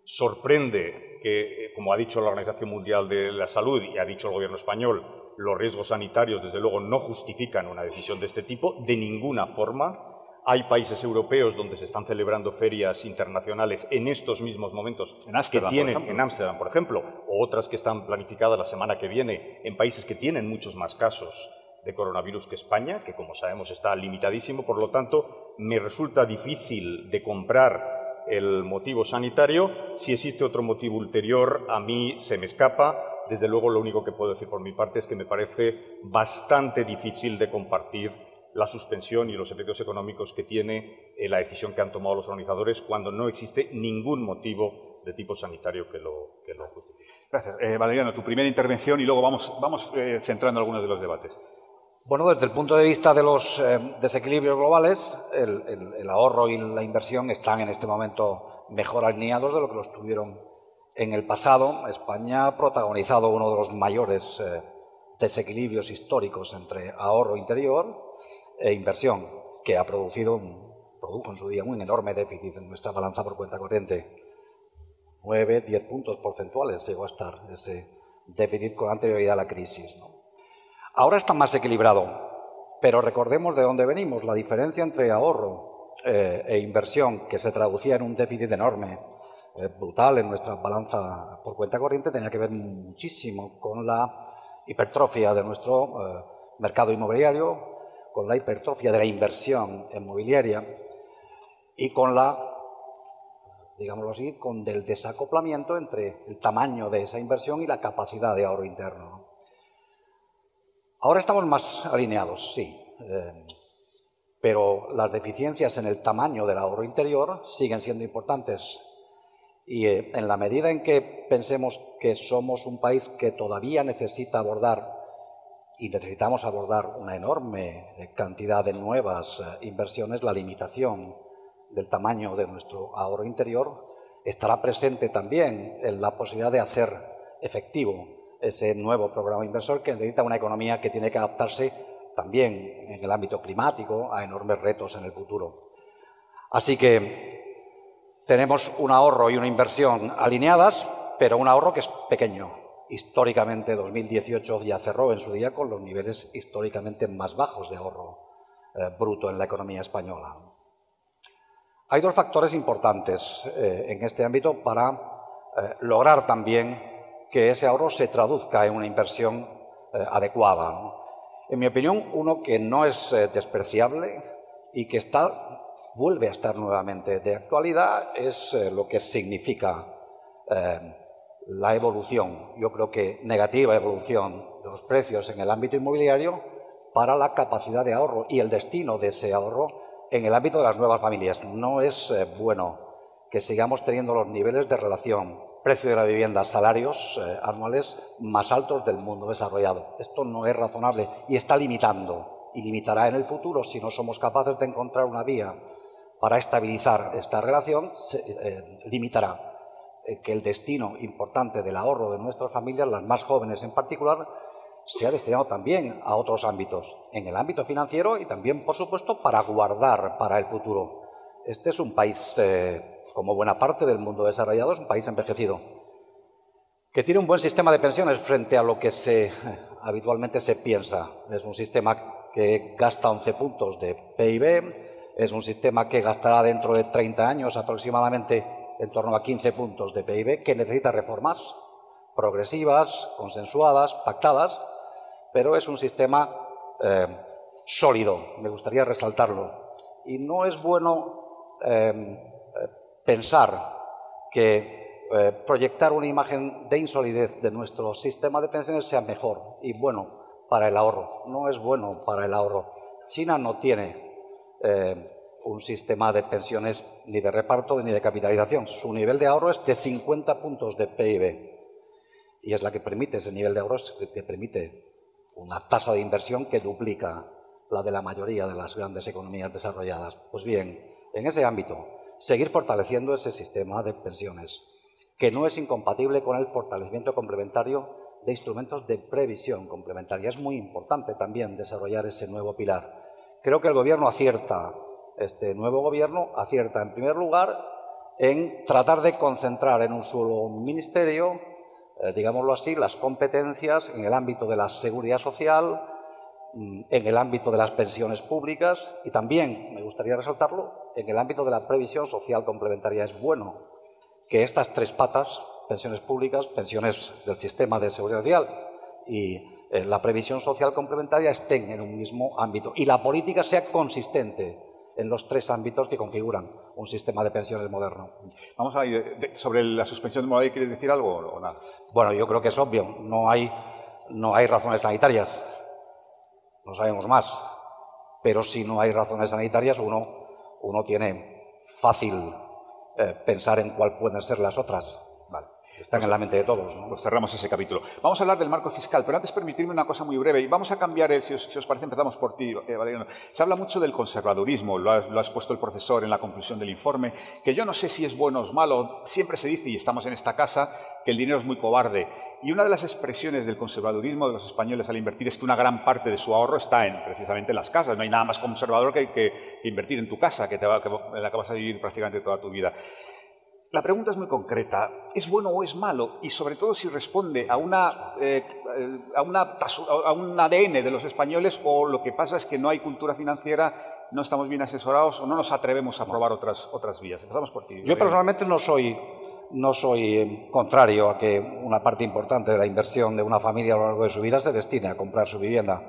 sorprende que, eh, como ha dicho la Organización Mundial de la Salud y ha dicho el Gobierno español, los riesgos sanitarios, desde luego, no justifican una decisión de este tipo de ninguna forma. Hay países europeos donde se están celebrando ferias internacionales en estos mismos momentos en que tienen en Ámsterdam, por ejemplo, o otras que están planificadas la semana que viene en países que tienen muchos más casos de coronavirus que España, que como sabemos está limitadísimo, por lo tanto, me resulta difícil de comprar el motivo sanitario. Si existe otro motivo ulterior, a mí se me escapa desde luego, lo único que puedo decir por mi parte es que me parece bastante difícil de compartir la suspensión y los efectos económicos que tiene eh, la decisión que han tomado los organizadores cuando no existe ningún motivo de tipo sanitario que lo, justifique. Gracias. Eh, Valeriano, tu primera intervención y luego vamos, vamos eh, centrando algunos de los debates. Bueno, desde el punto de vista de los desequilibrios globales, el, ahorro y la inversión están en este momento mejor alineados de lo que los tuvieron en el pasado, España ha protagonizado uno de los mayores eh, desequilibrios históricos entre ahorro interior e inversión, que ha producido, produjo en su día un enorme déficit en nuestra balanza por cuenta corriente. Nueve, diez puntos porcentuales llegó a estar ese déficit con anterioridad a la crisis. Ahora está más equilibrado, pero recordemos de dónde venimos. La diferencia entre ahorro eh, e inversión, que se traducía en un déficit enorme brutal en nuestra balanza por cuenta corriente tenía que ver muchísimo con la hipertrofia de nuestro eh, mercado inmobiliario, con la hipertrofia de la inversión inmobiliaria y con la, digámoslo así, con el desacoplamiento entre el tamaño de esa inversión y la capacidad de ahorro interno. Ahora estamos más alineados, sí, eh, pero las deficiencias en el tamaño del ahorro interior siguen siendo importantes y eh, en la medida en que pensemos que somos un país que todavía necesita abordar y necesitamos abordar una enorme cantidad de nuevas eh, inversiones, la limitación del tamaño de nuestro ahorro interior estará presente también en la posibilidad de hacer efectivo ese nuevo programa inversor que necesita una economía que tiene que adaptarse también en el ámbito climático a enormes retos en el futuro. Así que tenemos un ahorro y una inversión alineadas, pero un ahorro que es pequeño. Históricamente, 2018 ya cerró en su día con los niveles históricamente más bajos de ahorro eh, bruto en la economía española. Hay dos factores importantes eh, en este ámbito para eh, lograr también que ese ahorro se traduzca en una inversión adecuada. En mi opinión, uno que no es despreciable y que está, vuelve a estar nuevamente de actualidad es lo que significa la evolución, yo creo que negativa evolución de los precios en el ámbito inmobiliario para la capacidad de ahorro y el destino de ese ahorro en el ámbito de las nuevas familias. No es eh, bueno que sigamos teniendo los niveles de relación precio de la vivienda, salarios eh, anuales más altos del mundo desarrollado. Esto no es razonable y está limitando y limitará en el futuro si no somos capaces de encontrar una vía para estabilizar esta relación, eh, limitará que el destino importante del ahorro de nuestras familias, las más jóvenes en particular, se ha destinado también a otros ámbitos, en el ámbito financiero y también, por supuesto, para guardar para el futuro. Este es un país, eh, como buena parte del mundo desarrollado, es un país envejecido, que tiene un buen sistema de pensiones frente a lo que se, habitualmente se piensa. Es un sistema que gasta 11 puntos de PIB, es un sistema que gastará dentro de 30 años aproximadamente en torno a 15 puntos de PIB, que necesita reformas progresivas, consensuadas, pactadas, pero es un sistema eh, sólido, me gustaría resaltarlo. Y no es bueno em, pensar que eh, proyectar una imagen de insolidez de nuestro sistema de pensiones sea mejor y bueno para el ahorro. No es bueno para el ahorro. China no tiene un sistema de pensiones ni de reparto ni de capitalización. Su nivel de ahorro es de 50 puntos de PIB y es la que permite ese nivel de ahorro, que permite una tasa de inversión que duplica la de la mayoría de las grandes economías desarrolladas. Pues bien, en ese ámbito, seguir fortaleciendo ese sistema de pensiones, que no es incompatible con el fortalecimiento complementario de instrumentos de previsión complementaria. Es muy importante también desarrollar ese nuevo pilar. Creo que el Gobierno acierta, este nuevo Gobierno acierta en primer lugar en tratar de concentrar en un solo ministerio eh, digámoslo así, las competencias en el ámbito de la seguridad social, mm, en el ámbito de las pensiones públicas y también, me gustaría resaltarlo, en el ámbito de la previsión social complementaria. Es bueno que estas tres patas, pensiones públicas, pensiones del sistema de seguridad social y eh, la previsión social complementaria estén en un mismo ámbito y la política sea consistente en los tres ámbitos que configuran un sistema de pensiones moderno. Vamos a ver, sobre la suspensión de moralidad, ¿quieres decir algo o nada? Bueno, yo creo que es obvio, no hay, no hay razones sanitarias, no sabemos más, pero si no hay razones sanitarias uno, uno tiene fácil eh, pensar en cuál pueden ser las otras. Están en la mente de todos. Pues cerramos ese capítulo. Vamos a hablar del marco fiscal, pero antes permitirme una cosa muy breve y vamos a cambiar, el, si, os, parece, empezamos por ti, eh, Se habla mucho del conservadurismo, lo, lo has, puesto el profesor en la conclusión del informe, que yo no sé si es bueno o es malo, siempre se dice, y estamos en esta casa, que el dinero es muy cobarde. Y una de las expresiones del conservadurismo de los españoles al invertir es que una gran parte de su ahorro está en precisamente las casas. No hay nada más conservador que, que invertir en tu casa, que, te va, que en la que vas a vivir prácticamente toda tu vida. La pregunta es muy concreta. ¿Es bueno o es malo? Y sobre todo si responde a, una, eh, a, un ADN de los españoles o lo que pasa es que no hay cultura financiera, no estamos bien asesorados o no nos atrevemos a probar otras, otras vías. Empezamos por ti. Yo personalmente no soy, no soy eh, contrario a que una parte importante de la inversión de una familia a lo largo de su vida se destine a comprar su vivienda.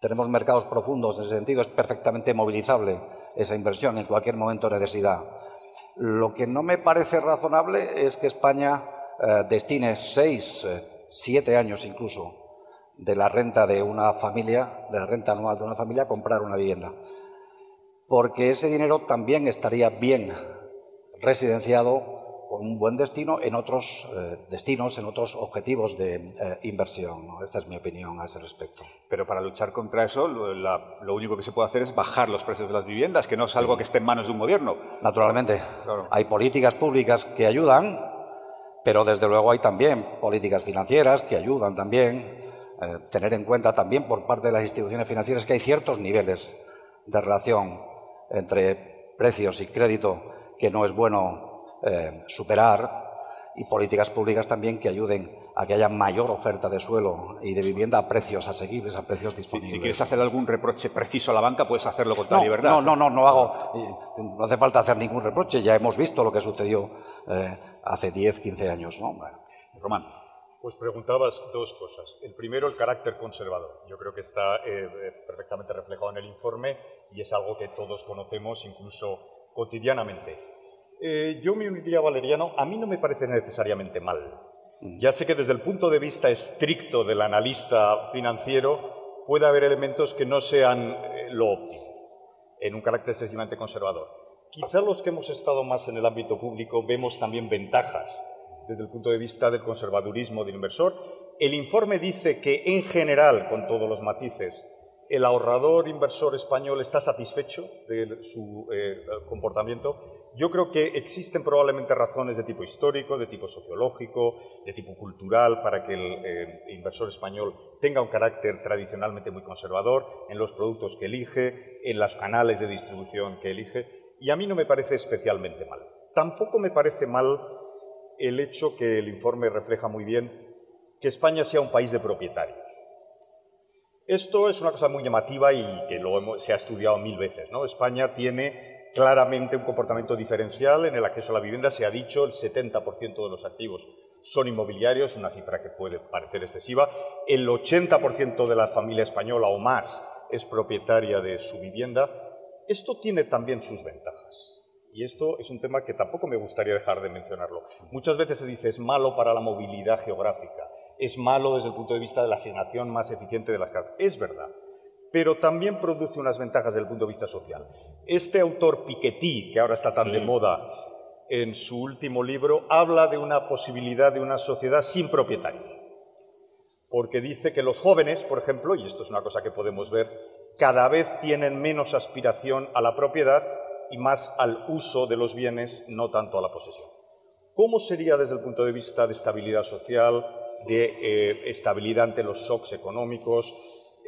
Tenemos mercados profundos, en ese sentido es perfectamente movilizable esa inversión en cualquier momento de necesidad. Lo que no me parece razonable es que España eh, destine seis, eh, siete años incluso de la renta de una familia, de la renta anual de una familia, a comprar una vivienda. Porque ese dinero también estaría bien residenciado con un buen destino en otros eh, destinos, en otros objetivos de eh, inversión. Esta es mi opinión a ese respecto. Pero para luchar contra eso, lo, único que se puede hacer es bajar los precios de las viviendas, que no es algo que esté en manos de un gobierno. Naturalmente. Hay políticas públicas que ayudan, pero desde luego hay también políticas financieras que ayudan también. Eh, tener en cuenta también por parte de las instituciones financieras que hay ciertos niveles de relación entre precios y crédito que no es bueno eh, superar y políticas públicas también que ayuden a que haya mayor oferta de suelo y de vivienda a precios asequibles, a precios disponibles. Si, quieres hacer algún reproche preciso a la banca, puedes hacerlo con toda libertad. No, no, no, no hago, no hace falta hacer ningún reproche, ya hemos visto lo que sucedió eh, hace 10, 15 años, ¿no? Román. Pues preguntabas dos cosas. El primero, el carácter conservador. Yo creo que está eh, eh, perfectamente reflejado en el informe y es algo que todos conocemos incluso cotidianamente. Yo me uniría a Valeriano. A mí no me parece necesariamente mal. Mm. Ya sé que desde el punto de vista estricto del analista financiero puede haber elementos que no sean lo óptimo en un carácter excesivamente conservador. Quizá los que hemos estado más en el ámbito público vemos también ventajas desde el punto de vista del conservadurismo del inversor. El informe dice que, en general, con todos los matices, el ahorrador inversor español está satisfecho de su eh, comportamiento. Yo creo que existen probablemente razones de tipo histórico, de tipo sociológico, de tipo cultural, para que el eh, inversor español tenga un carácter tradicionalmente muy conservador en los productos que elige, en los canales de distribución que elige, y a mí no me parece especialmente mal. Tampoco me parece mal el hecho que el informe refleja muy bien que España sea un país de propietarios. Esto es una cosa muy llamativa y que luego se ha estudiado mil veces. ¿no? España tiene claramente un comportamiento diferencial en el acceso a la vivienda. Se ha dicho el 70% de los activos son inmobiliarios, una cifra que puede parecer excesiva. El 80% de la familia española o más es propietaria de su vivienda. Esto tiene también sus ventajas. Y esto es un tema que tampoco me gustaría dejar de mencionarlo. Muchas veces se dice es malo para la movilidad geográfica, es malo desde el punto de vista de la asignación más eficiente de las casas. Es verdad, pero también produce unas ventajas desde el punto de vista social. Este autor Piketty, que ahora está tan de moda en su último libro, habla de una posibilidad de una sociedad sin propietarios. Porque dice que los jóvenes, por ejemplo, y esto es una cosa que podemos ver, cada vez tienen menos aspiración a la propiedad y más al uso de los bienes, no tanto a la posesión. ¿Cómo sería desde el punto de vista de estabilidad social, de eh, estabilidad ante los shocks económicos,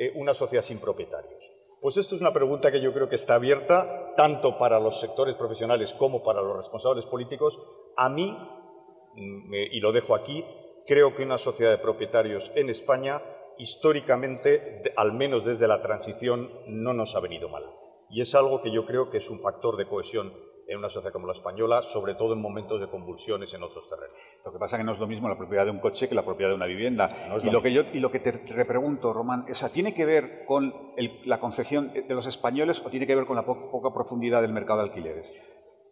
eh, una sociedad sin propietarios? Pues esto es una pregunta que yo creo que está abierta tanto para los sectores profesionales como para los responsables políticos. A mí, mm, y lo dejo aquí, creo que una sociedad de propietarios en España, históricamente, al menos desde la transición, no nos ha venido mal. Y es algo que yo creo que es un factor de cohesión en una sociedad como la española, sobre todo en momentos de convulsiones en otros terrenos. Lo que pasa es que no es lo mismo la propiedad de un coche que la propiedad de una vivienda. y, lo que yo, y lo que te repregunto, Román, ¿tiene que ver con la concepción de los españoles o tiene que ver con la poca profundidad del mercado de alquileres?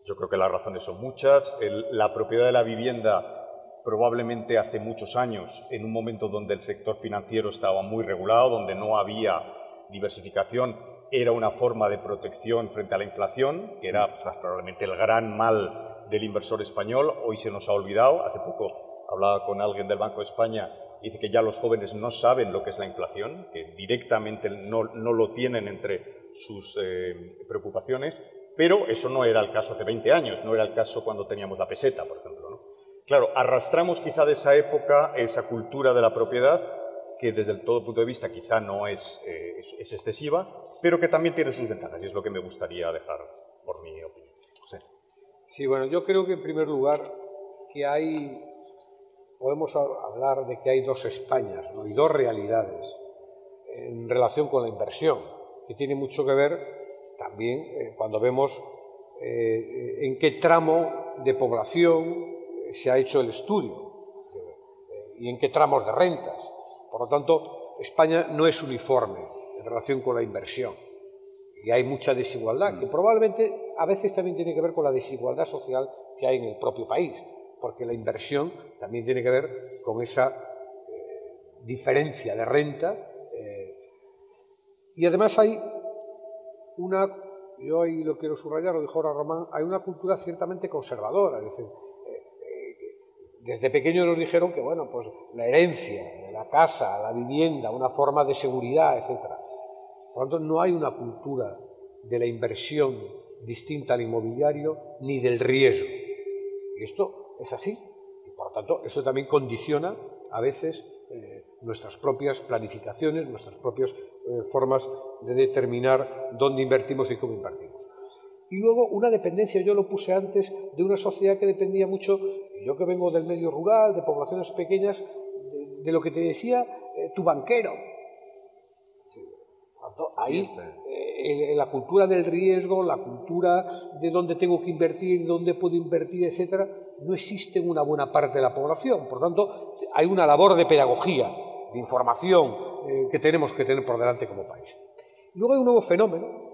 Yo creo que las razones son muchas. la propiedad de la vivienda probablemente hace muchos años, en un momento donde el sector financiero estaba muy regulado, donde no había diversificación, era una forma de protección frente a la inflación, que era probablemente el gran mal del inversor español. Hoy se nos ha olvidado. Hace poco hablaba con alguien del Banco de España y dice que ya los jóvenes no saben lo que es la inflación, que directamente no, lo tienen entre sus eh, preocupaciones, pero eso no era el caso hace 20 años, no era el caso cuando teníamos la peseta, por ejemplo. Claro, arrastramos quizá de esa época esa cultura de la propiedad que desde todo punto de vista quizá no es, eh, es, excesiva, pero que también tiene sus ventajas y es lo que me gustaría dejar por mi opinión. Sí, bueno, yo creo que en primer lugar que hay, podemos hablar de que hay dos Españas y dos realidades en relación con la inversión, que tiene mucho que ver también eh, cuando vemos eh, en qué tramo de población se ha hecho el estudio y en qué tramos de rentas. Por lo tanto, España no es uniforme en relación con la inversión y hay mucha desigualdad, que probablemente a veces también tiene que ver con la desigualdad social que hay en el propio país, porque la inversión también tiene que ver con esa eh, diferencia de renta. Eh, y además hay una, yo ahí lo quiero subrayar, lo dijo ahora Román, hay una cultura ciertamente conservadora, es decir, desde pequeños nos dijeron que, bueno, pues la herencia, la casa, la vivienda, una forma de seguridad, etc. Por lo tanto, no hay una cultura de la inversión distinta al inmobiliario ni del riesgo. Y esto es así. Y por lo tanto, eso también condiciona a veces eh, nuestras propias planificaciones, nuestras propias eh, formas de determinar dónde invertimos y cómo invertimos. Y luego una dependencia, yo lo puse antes, de una sociedad que dependía mucho yo que vengo del medio rural, de poblaciones pequeñas, de lo que te decía eh, tu banquero. Ahí, eh, la cultura del riesgo, la cultura de dónde tengo que invertir, dónde puedo invertir, etcétera, no existe en una buena parte de la población. Por tanto, hay una labor de pedagogía, de información eh, que tenemos que tener por delante como país. Luego hay un nuevo fenómeno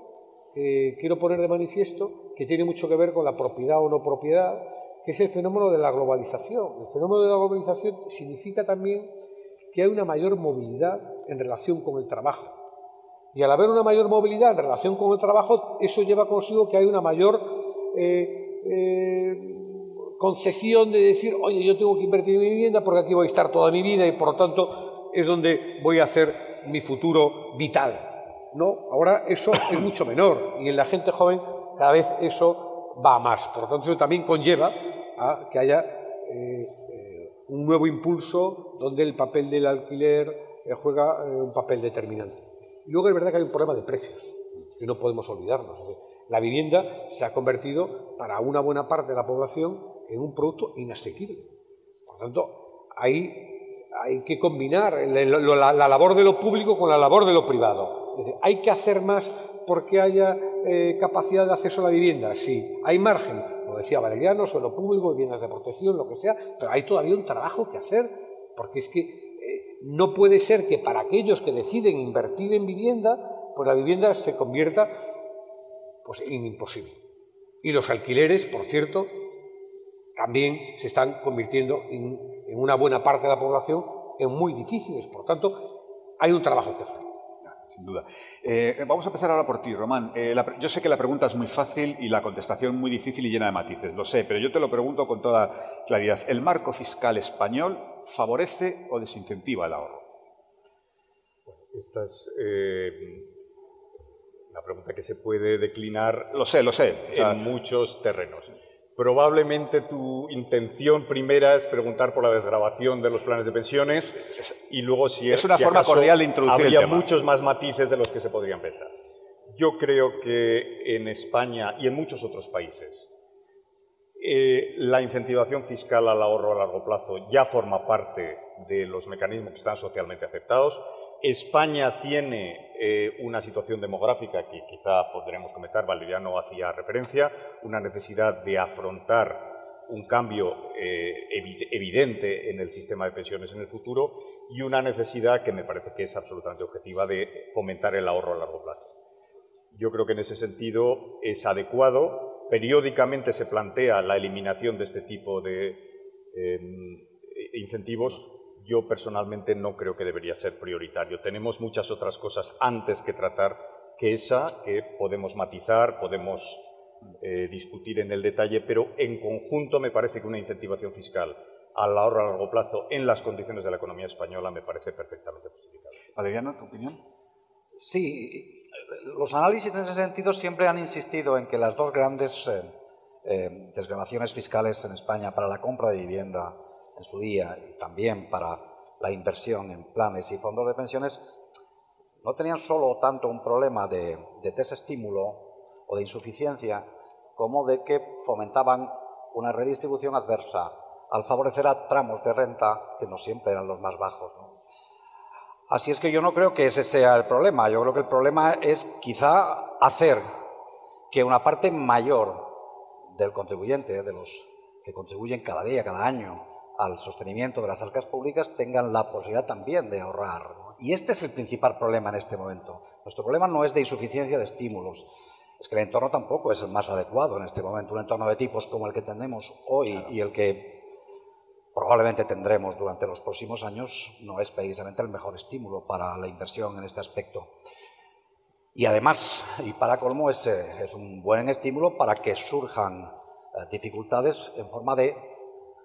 quiero poner de manifiesto, que tiene mucho que ver con la propiedad o no propiedad, que es el fenómeno de la globalización. El fenómeno de la globalización significa también que hay una mayor movilidad en relación con el trabajo. Y al haber una mayor movilidad en relación con el trabajo, eso lleva consigo que hay una mayor eh, eh, concesión de decir, oye, yo tengo que invertir en mi vivienda porque aquí voy a estar toda mi vida y por lo tanto es donde voy a hacer mi futuro vital. No, ahora eso es mucho menor y en la gente joven cada vez eso va más. Por lo tanto, eso también conlleva a que haya eh, eh, un nuevo impulso donde el papel del alquiler eh, juega un papel determinante. Y luego es verdad que hay un problema de precios, que no podemos olvidarnos. La vivienda se ha convertido para una buena parte de la población en un producto inasequible. Por tanto, ahí hay que combinar la, labor de lo público con la labor de lo privado. Es decir, hay que hacer más porque haya capacidad de acceso a la vivienda. Sí, hay margen como decía Valeriano, suelo público, viviendas de protección, lo que sea, pero hay todavía un trabajo que hacer, porque es que eh, no puede ser que para aquellos que deciden invertir en vivienda, pues la vivienda se convierta pues, en imposible. Y los alquileres, por cierto, también se están convirtiendo en, en una buena parte de la población en muy difíciles. Por tanto, hay un trabajo que hacer sin duda. Eh, vamos a empezar ahora por ti, Román. Eh, yo sé que la pregunta es muy fácil y la contestación muy difícil y llena de matices, lo sé, pero yo te lo pregunto con toda claridad. ¿El marco fiscal español favorece o desincentiva el ahorro? Esta es eh, una pregunta que se puede declinar lo sé, lo sé. en muchos terrenos. Probablemente tu intención primera es preguntar por la desgrabación de los planes de pensiones y luego si es, una forma cordial de introducir habría muchos más matices de los que se podrían pensar. Yo creo que en España y en muchos otros países eh, la incentivación fiscal al ahorro a largo plazo ya forma parte de los mecanismos que están socialmente aceptados España tiene eh, una situación demográfica que quizá podremos comentar, Valeriano hacía referencia, una necesidad de afrontar un cambio eh, evidente en el sistema de pensiones en el futuro y una necesidad que me parece que es absolutamente objetiva de fomentar el ahorro a largo plazo. Yo creo que en ese sentido es adecuado. Periódicamente se plantea la eliminación de este tipo de em, incentivos yo personalmente no creo que debería ser prioritario. Tenemos muchas otras cosas antes que tratar que esa, que podemos matizar, podemos eh, discutir en el detalle, pero en conjunto me parece que una incentivación fiscal al ahorro a largo plazo en las condiciones de la economía española me parece perfectamente justificable. Valeriano, ¿tu opinión? Sí, los análisis en ese sentido siempre han insistido en que las dos grandes eh, eh, desgravaciones fiscales en España para la compra de vivienda en su día y también para la inversión en planes y fondos de pensiones, no tenían solo tanto un problema de, desestímulo o de insuficiencia, como de que fomentaban una redistribución adversa al favorecer a tramos de renta que no siempre eran los más bajos. Así es que yo no creo que ese sea el problema. Yo creo que el problema es quizá hacer que una parte mayor del contribuyente, de los que contribuyen cada día, cada año, al sostenimiento de las arcas públicas tengan la posibilidad también de ahorrar. Y este es el principal problema en este momento. Nuestro problema no es de insuficiencia de estímulos, es que el entorno tampoco es el más adecuado en este momento. Un entorno de tipos como el que tenemos hoy y el que probablemente tendremos durante los próximos años no es precisamente el mejor estímulo para la inversión en este aspecto. Y además, y para colmo, es, es un buen estímulo para que surjan eh, dificultades en forma de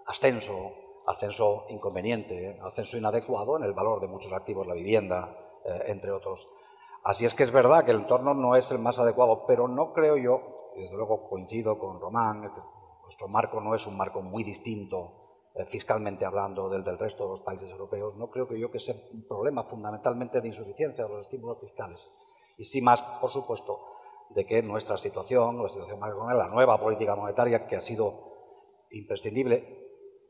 ascenso, ascenso inconveniente, ascenso inadecuado en el valor de muchos activos, la vivienda, eh, entre otros. Así es que es verdad que el entorno no es el más adecuado, pero no creo yo, desde luego coincido con Román, nuestro marco no es un marco muy distinto eh, fiscalmente hablando del del resto de los países europeos, no creo que yo que sea un problema fundamentalmente de insuficiencia de los estímulos fiscales. Y sí más, por supuesto, de que nuestra situación, la situación macroeconómica, la nueva política monetaria que ha sido imprescindible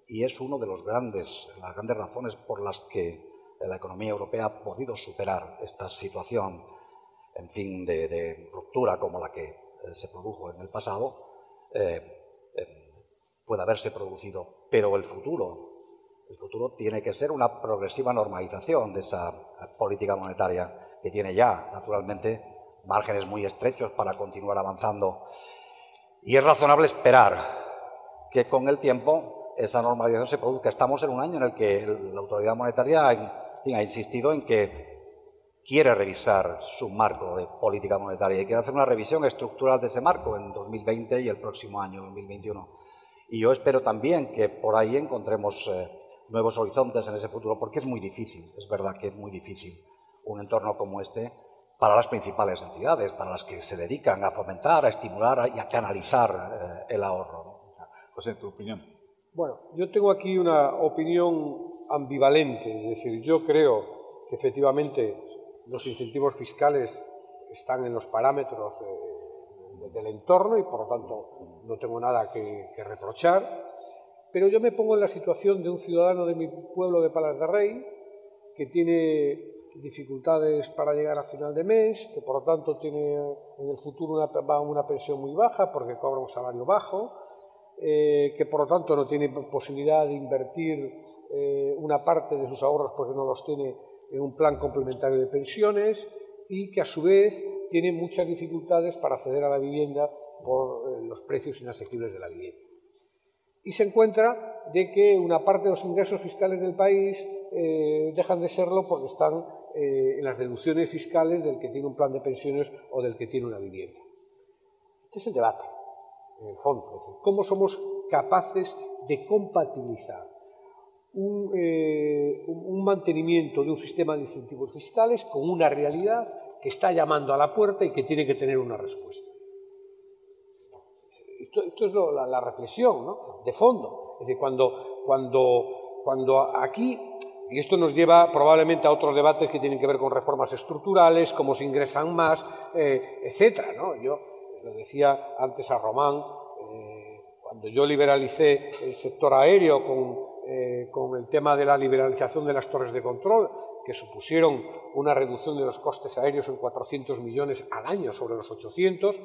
y es una de los grandes, las grandes razones por las que la economía europea ha podido superar esta situación, en fin, de, ruptura como la que eh, se produjo en el pasado, eh, eh, puede haberse producido. Pero el futuro, el futuro tiene que ser una progresiva normalización de esa política monetaria que tiene ya, naturalmente, márgenes muy estrechos para continuar avanzando. Y es razonable esperar que con el tiempo esa normalización se produzca. Estamos en un año en el que la autoridad monetaria ha insistido en que quiere revisar su marco de política monetaria y quiere hacer una revisión estructural de ese marco en 2020 y el próximo año, 2021. Y yo espero también que por ahí encontremos eh, nuevos horizontes en ese futuro, porque es muy difícil, es verdad que es muy difícil un entorno como este para las principales entidades, para las que se dedican a fomentar, a estimular y a canalizar eh, el ahorro. José, tu opinión. Bueno, yo tengo aquí una opinión ambivalente, es decir, yo creo que efectivamente los incentivos fiscales están en los parámetros eh, del entorno y por lo tanto no tengo nada que, reprochar, pero yo me pongo en la situación de un ciudadano de mi pueblo de Palas de Rey que tiene dificultades para llegar a final de mes, que por lo tanto tiene en el futuro una, una pensión muy baja porque cobra un salario bajo, eh, que por lo tanto no tiene posibilidad de invertir eh, una parte de sus ahorros porque no los tiene en un plan complementario de pensiones y que a su vez tiene muchas dificultades para acceder a la vivienda por eh, los precios inasequibles de la vivienda. Y se encuentra de que una parte de los ingresos fiscales del país dejan de serlo porque están en las deducciones fiscales del que tiene un plan de pensiones o del que tiene una vivienda. Este es el debate, en el fondo. Es decir, cómo somos capaces de compatibilizar eh, un, mantenimiento de un sistema de incentivos fiscales con una realidad que está llamando a la puerta y que tiene que tener una respuesta. Esto, es la, reflexión de fondo. Es decir, cuando, cuando, cuando aquí y esto nos lleva probablemente a otros debates que tienen que ver con reformas estructurales, cómo se ingresan más, eh, etcétera. ¿no? Yo lo decía antes a Román, eh, cuando yo liberalicé el sector aéreo eh, con, el tema de la liberalización de las torres de control, que supusieron una reducción de los costes aéreos en 400 millones al año sobre los 800,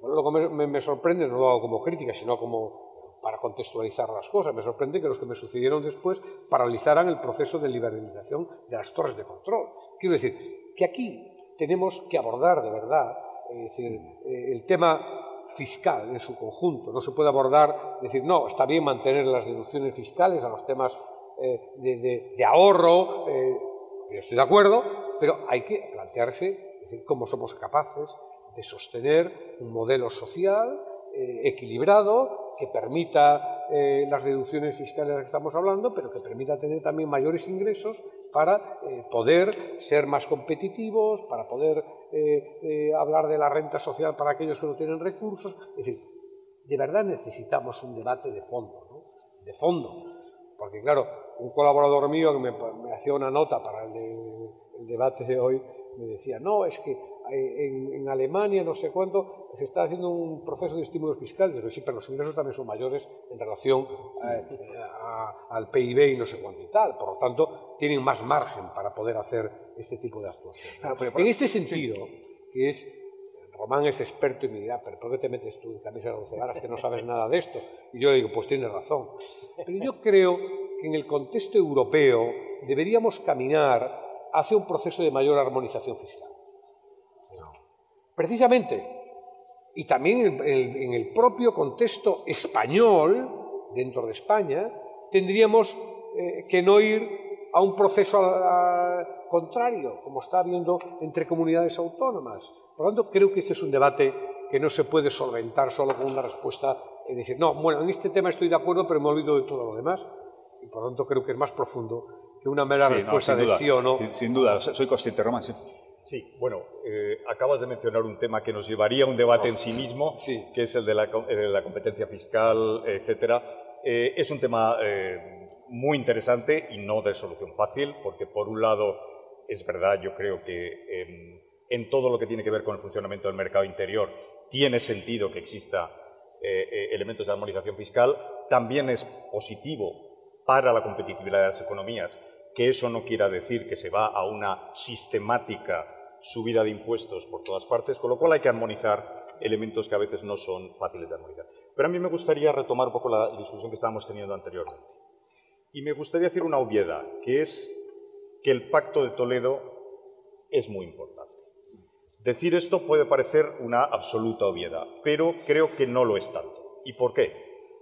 bueno, lo que me sorprende, no lo hago como crítica, sino como para contextualizar las cosas. Me sorprende que los que me sucedieron después paralizaran el proceso de liberalización de las torres de control. Quiero decir, que aquí tenemos que abordar de verdad eh, el tema fiscal en su conjunto. No se puede abordar, decir, no, está bien mantener las deducciones fiscales a los temas eh, de, ahorro, eh, yo estoy de acuerdo, pero hay que plantearse decir, cómo somos capaces de sostener un modelo social equilibrado que permita eh, las reducciones fiscales de las que estamos hablando, pero que permita tener también mayores ingresos para eh, poder ser más competitivos, para poder eh, hablar de la renta social para aquellos que no tienen recursos. Es decir, de verdad necesitamos un debate de fondo, ¿no? de fondo. Porque claro, un colaborador mío que me, hacía una nota para el debate de hoy, me decía, no, es que eh, en, Alemania, no sé cuánto, se está haciendo un proceso de estímulo fiscal. Digo, sí, pero los ingresos también son mayores en relación eh, al PIB y no sé cuánto y tal. Por lo tanto, tienen más margen para poder hacer este tipo de actuaciones. en este sentido, que es Román es experto y me dirá, pero ¿por qué te metes tú en camisa de once varas que no sabes nada de esto? Y yo le digo, pues tiene razón. Pero yo creo que en el contexto europeo deberíamos caminar hacia un proceso de mayor armonización fiscal. Precisamente, y también en el propio contexto español, dentro de España, tendríamos eh, que no ir a un proceso contrario, como está habiendo entre comunidades autónomas. Por lo tanto, creo que este es un debate que no se puede solventar solo con una respuesta, es decir, no, bueno, en este tema estoy de acuerdo, pero me olvido de todo lo demás. Y por lo tanto, creo que es más profundo que una mera respuesta de sí o no. Sin, duda, soy consciente, Román, sí. Sí, bueno, eh, acabas de mencionar un tema que nos llevaría a un debate en sí mismo, que es el de la, competencia fiscal, etcétera. Eh, es un tema eh, muy interesante y no de solución fácil, porque por un lado es verdad, yo creo que em, en todo lo que tiene que ver con el funcionamiento del mercado interior tiene sentido que exista elementos de armonización fiscal. También es positivo para la competitividad de las economías, que eso no quiera decir que se va a una sistemática subida de impuestos por todas partes, con lo cual hay que armonizar elementos que a veces no son fáciles de armonizar. Pero a mí me gustaría retomar un poco la discusión que estábamos teniendo anteriormente. Y me gustaría decir una obviedad, que es que el Pacto de Toledo es muy importante. Decir esto puede parecer una absoluta obviedad, pero creo que no lo es tanto. ¿Y por qué?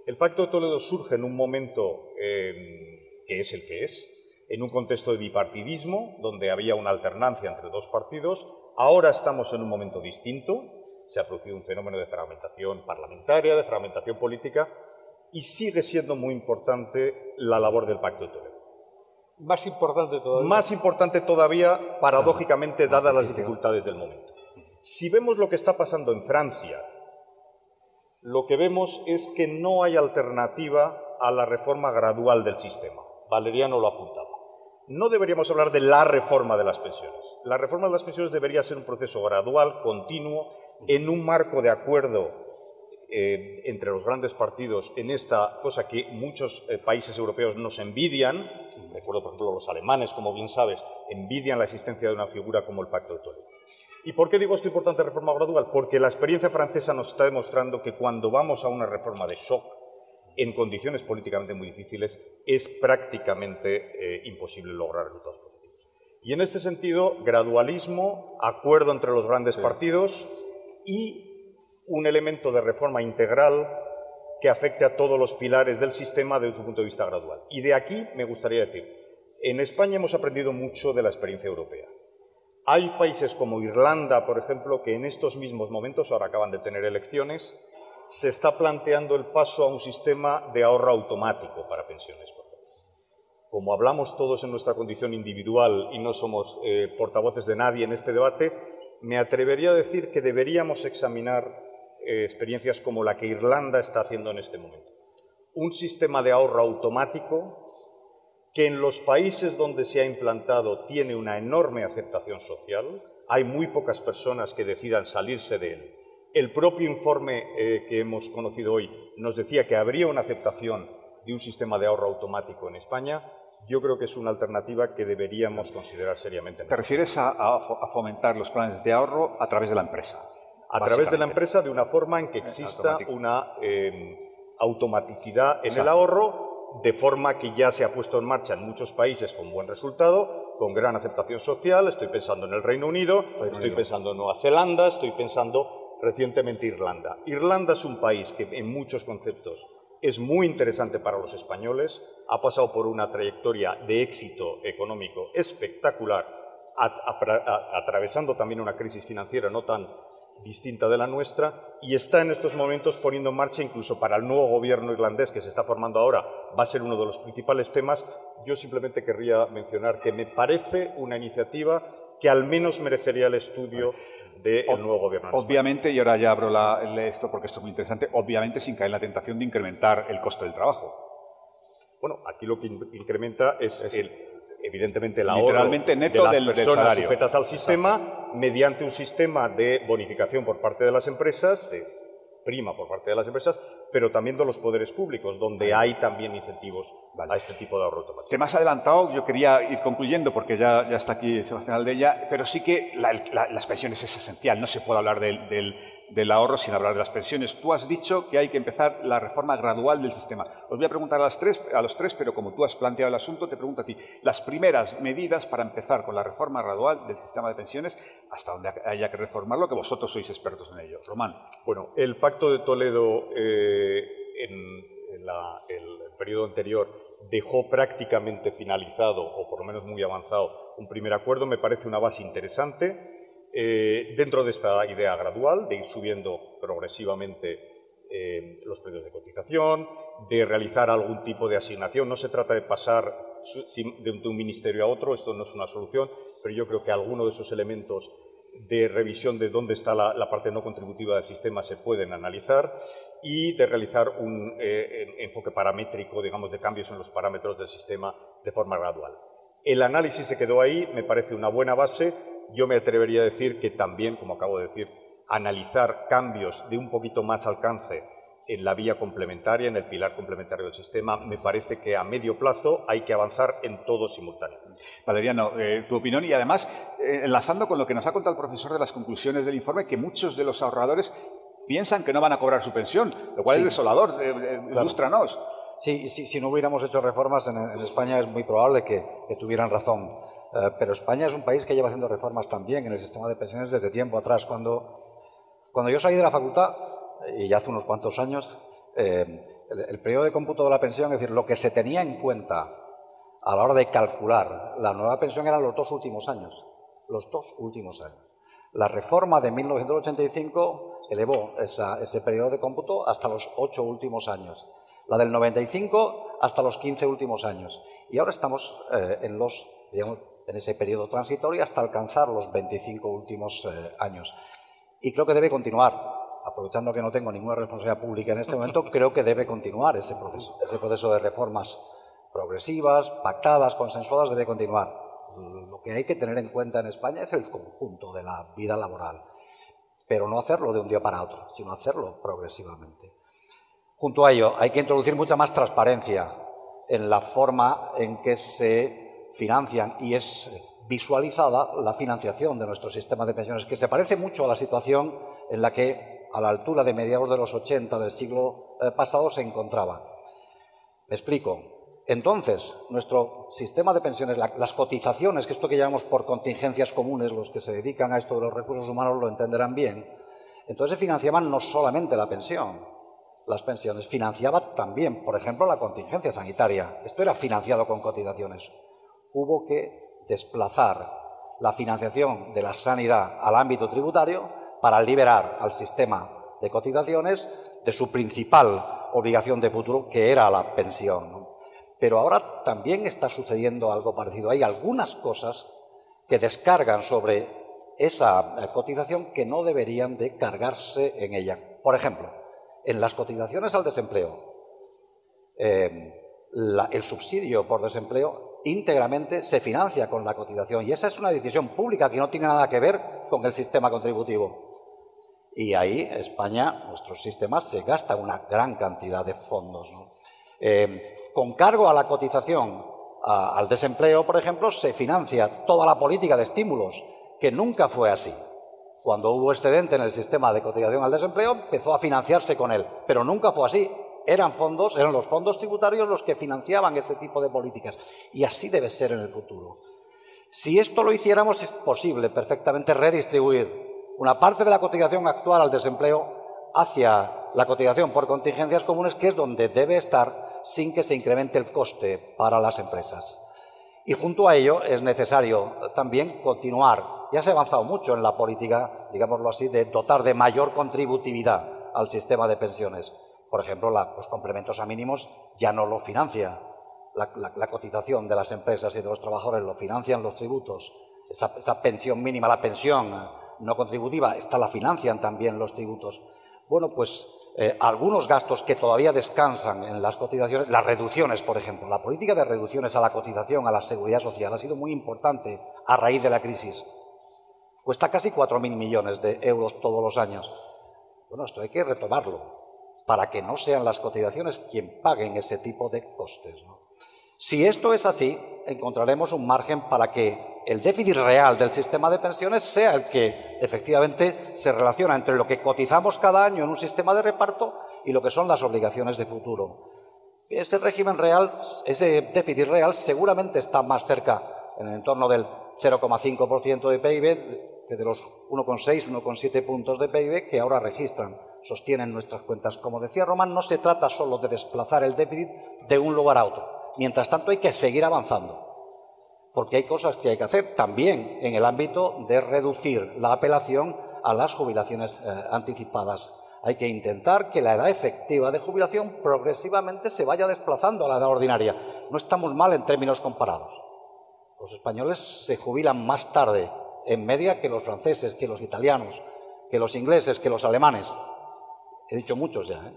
El Pacto de Toledo surge en un momento eh, que es el que es, en un contexto de bipartidismo, donde había una alternancia entre dos partidos. Ahora estamos en un momento distinto. Se ha producido un fenómeno de fragmentación parlamentaria, de fragmentación política, y sigue siendo muy importante la labor del Pacto de Toledo. Más importante todavía. Más importante todavía, paradójicamente, dadas las dificultades del momento. Si vemos lo que está pasando en Francia, lo que vemos es que no hay alternativa a la reforma gradual del sistema. Valeriano lo apuntaba. No deberíamos hablar de la reforma de las pensiones. La reforma de las pensiones debería ser un proceso gradual, continuo, en un marco de acuerdo eh, entre los grandes partidos en esta cosa que muchos eh, países europeos nos envidian. Recuerdo, por ejemplo, los alemanes, como bien sabes, envidian la existencia de una figura como el Pacto de Toledo. ¿Y por qué digo esto importante reforma gradual? Porque la experiencia francesa nos está demostrando que cuando vamos a una reforma de shock, en condiciones políticamente muy difíciles, es prácticamente eh, imposible lograr resultados positivos. Y en este sentido, gradualismo, acuerdo entre los grandes partidos y un elemento de reforma integral que afecte a todos los pilares del sistema desde su punto de vista gradual. Y de aquí me gustaría decir, en España hemos aprendido mucho de la experiencia europea. Hay países como Irlanda, por ejemplo, que en estos mismos momentos, ahora acaban de tener elecciones, se está planteando el paso a un sistema de ahorro automático para pensiones. Como hablamos todos en nuestra condición individual y no somos eh, portavoces de nadie en este debate, me atrevería a decir que deberíamos examinar eh, experiencias como la que Irlanda está haciendo en este momento. Un sistema de ahorro automático que en los países donde se ha implantado tiene una enorme aceptación social, hay muy pocas personas que decidan salirse de él el propio informe eh, que hemos conocido hoy nos decía que habría una aceptación de un sistema de ahorro automático en España. Yo creo que es una alternativa que deberíamos considerar seriamente. ¿Te refieres a, fomentar los planes de ahorro a través de la empresa? A través de la empresa, de una forma en que exista una em, automaticidad en el ahorro, de forma que ya se ha puesto en marcha en muchos países con buen resultado, con gran aceptación social. Estoy pensando en el Reino Unido, estoy pensando en Nueva Zelanda, estoy pensando recientemente Irlanda. Irlanda es un país que en muchos conceptos es muy interesante para los españoles, ha pasado por una trayectoria de éxito económico espectacular, atravesando también una crisis financiera no tan distinta de la nuestra, y está en estos momentos poniendo en marcha, incluso para el nuevo gobierno irlandés que se está formando ahora, va a ser uno de los principales temas. Yo simplemente querría mencionar que me parece una iniciativa que al menos merecería el estudio del nuevo gobierno. Obviamente, y ahora ya abro esto porque esto es muy interesante, obviamente sin caer en la tentación de incrementar el costo del trabajo. Bueno, aquí lo que incrementa es, el, evidentemente el ahorro neto de las del, personas sujetas al sistema mediante un sistema de bonificación por parte de las empresas, de prima por parte de las empresas, pero también de los poderes públicos, donde hay también incentivos a este tipo de ahorro automático. Te has adelantado, yo quería ir concluyendo porque ya, ya está aquí Sebastián Aldeya, pero sí que las pensiones es esencial, no se puede hablar del del ahorro sin hablar de las pensiones. Tú has dicho que hay que empezar la reforma gradual del sistema. Os voy a preguntar a, las tres, a los tres, pero como tú has planteado el asunto, te pregunto a ti. Las primeras medidas para empezar con la reforma gradual del sistema de pensiones, hasta donde haya que reformarlo, que vosotros sois expertos en ello. Román. Bueno, el Pacto de Toledo eh, en, el periodo anterior dejó prácticamente finalizado, o por lo menos muy avanzado, un primer acuerdo. Me parece una base interesante eh, dentro de esta idea gradual de ir subiendo progresivamente eh, los precios de cotización, de realizar algún tipo de asignación. No se trata de pasar de un ministerio a otro, esto no es una solución, pero yo creo que algunos de esos elementos de revisión de dónde está la, parte no contributiva del sistema se pueden analizar y de realizar un eh, enfoque paramétrico, digamos, de cambios en los parámetros del sistema de forma gradual. El análisis se quedó ahí, me parece una buena base yo me atrevería a decir que también, como acabo de decir, analizar cambios de un poquito más alcance en la vía complementaria, en el pilar complementario del sistema. Me parece que a medio plazo hay que avanzar en todo simultáneo. Valeriano, eh, tu opinión y además, eh, enlazando con lo que nos ha contado el profesor de las conclusiones del informe, que muchos de los ahorradores piensan que no van a cobrar su pensión, lo cual es desolador. Eh, ilústranos. Sí, si no hubiéramos hecho reformas en, España es muy probable que, tuvieran razón. Pero España es un país que lleva haciendo reformas también en el sistema de pensiones desde tiempo atrás. Cuando, cuando yo salí de la facultad, y ya hace unos cuantos años, eh, el, periodo de cómputo de la pensión, es decir, lo que se tenía en cuenta a la hora de calcular la nueva pensión eran los dos últimos años. Los dos últimos años. La reforma de 1985 elevó ese periodo de cómputo hasta los ocho últimos años. La del 95 hasta los 15 últimos años. Y ahora estamos eh, en, los, en ese periodo transitorio hasta alcanzar los 25 últimos eh, años. Y creo que debe continuar aprovechando que no tengo ninguna responsabilidad pública en este momento, creo que debe continuar ese proceso. Ese proceso de reformas progresivas, pactadas, consensuadas, debe continuar. Lo que hay que tener en cuenta en España es el conjunto de la vida laboral, pero no hacerlo de un día para otro, sino hacerlo progresivamente. Junto a ello, hay que introducir mucha más transparencia en la forma en que se financian y es visualizada la financiación de nuestro sistema de pensiones, que se parece mucho a la situación en la que a la altura de mediados de los 80 del siglo eh, pasado se encontraba. Me explico. Entonces, nuestro sistema de pensiones, las cotizaciones, que esto que llamamos por contingencias comunes, los que se dedican a esto de los recursos humanos lo entenderán bien, entonces se financiaban no solamente la pensión, las pensiones, financiaba también, por ejemplo, la contingencia sanitaria. Esto era financiado con cotizaciones. Hubo que desplazar la financiación de la sanidad al ámbito tributario para liberar al sistema de cotizaciones de su principal obligación de futuro, que era la pensión. Pero ahora también está sucediendo algo parecido. Hay algunas cosas que descargan sobre esa eh, cotización que no deberían de cargarse en ella. Por ejemplo, en las cotizaciones al desempleo, eh, el subsidio por desempleo íntegramente se financia con la cotización y esa es una decisión pública que no tiene nada que ver con el sistema contributivo. Y ahí España, nuestros sistemas, se gasta una gran cantidad de fondos. Eh, con cargo a la cotización al desempleo, por ejemplo, se financia toda la política de estímulos, que nunca fue así. Cuando hubo excedente en el sistema de cotización al desempleo, empezó a financiarse con él, pero nunca fue así. Eran fondos, eran los fondos tributarios los que financiaban este tipo de políticas. Y así debe ser en el futuro. Si esto lo hiciéramos, es posible perfectamente redistribuir una parte de la cotización actual al desempleo hacia la cotización por contingencias comunes, que es donde debe estar sin que se incremente el coste para las empresas. Y junto a ello es necesario también continuar. Ya se ha avanzado mucho en la política, digámoslo así, de dotar de mayor contributividad al sistema de pensiones. Por ejemplo, los complementos a mínimos ya no lo financia la, cotización de las empresas y de los trabajadores, lo financian los tributos. esa pensión mínima, la pensión no contributiva, esta la financian también los tributos. Bueno, pues eh, algunos gastos que todavía descansan en las cotizaciones, las reducciones, por ejemplo, la política de reducciones a la cotización, a la seguridad social, ha sido muy importante a raíz de la crisis. Cuesta casi 4.000 millones de euros todos los años. Bueno, esto hay que retomarlo para que no sean las cotizaciones quien paguen ese tipo de costes. Si esto es así, encontraremos un margen para que el déficit real del sistema de pensiones sea el que efectivamente se relaciona entre lo que cotizamos cada año en un sistema de reparto y lo que son las obligaciones de futuro. Ese régimen real, ese déficit real seguramente está más cerca, en el entorno del 0,5% de PIB, que de los 1,6, 1,7 puntos de PIB que ahora registran, sostienen nuestras cuentas. Como decía Román, no se trata solo de desplazar el déficit de un lugar a otro Mientras tanto, hay que seguir avanzando, porque hay cosas que hay que hacer también en el ámbito de reducir la apelación a las jubilaciones eh, anticipadas. Hay que intentar que la edad efectiva de jubilación progresivamente se vaya desplazando a la edad ordinaria. No estamos mal en términos comparados. Los españoles se jubilan más tarde, en media, que los franceses, que los italianos, que los ingleses, que los alemanes. He dicho muchos ya. ¿eh?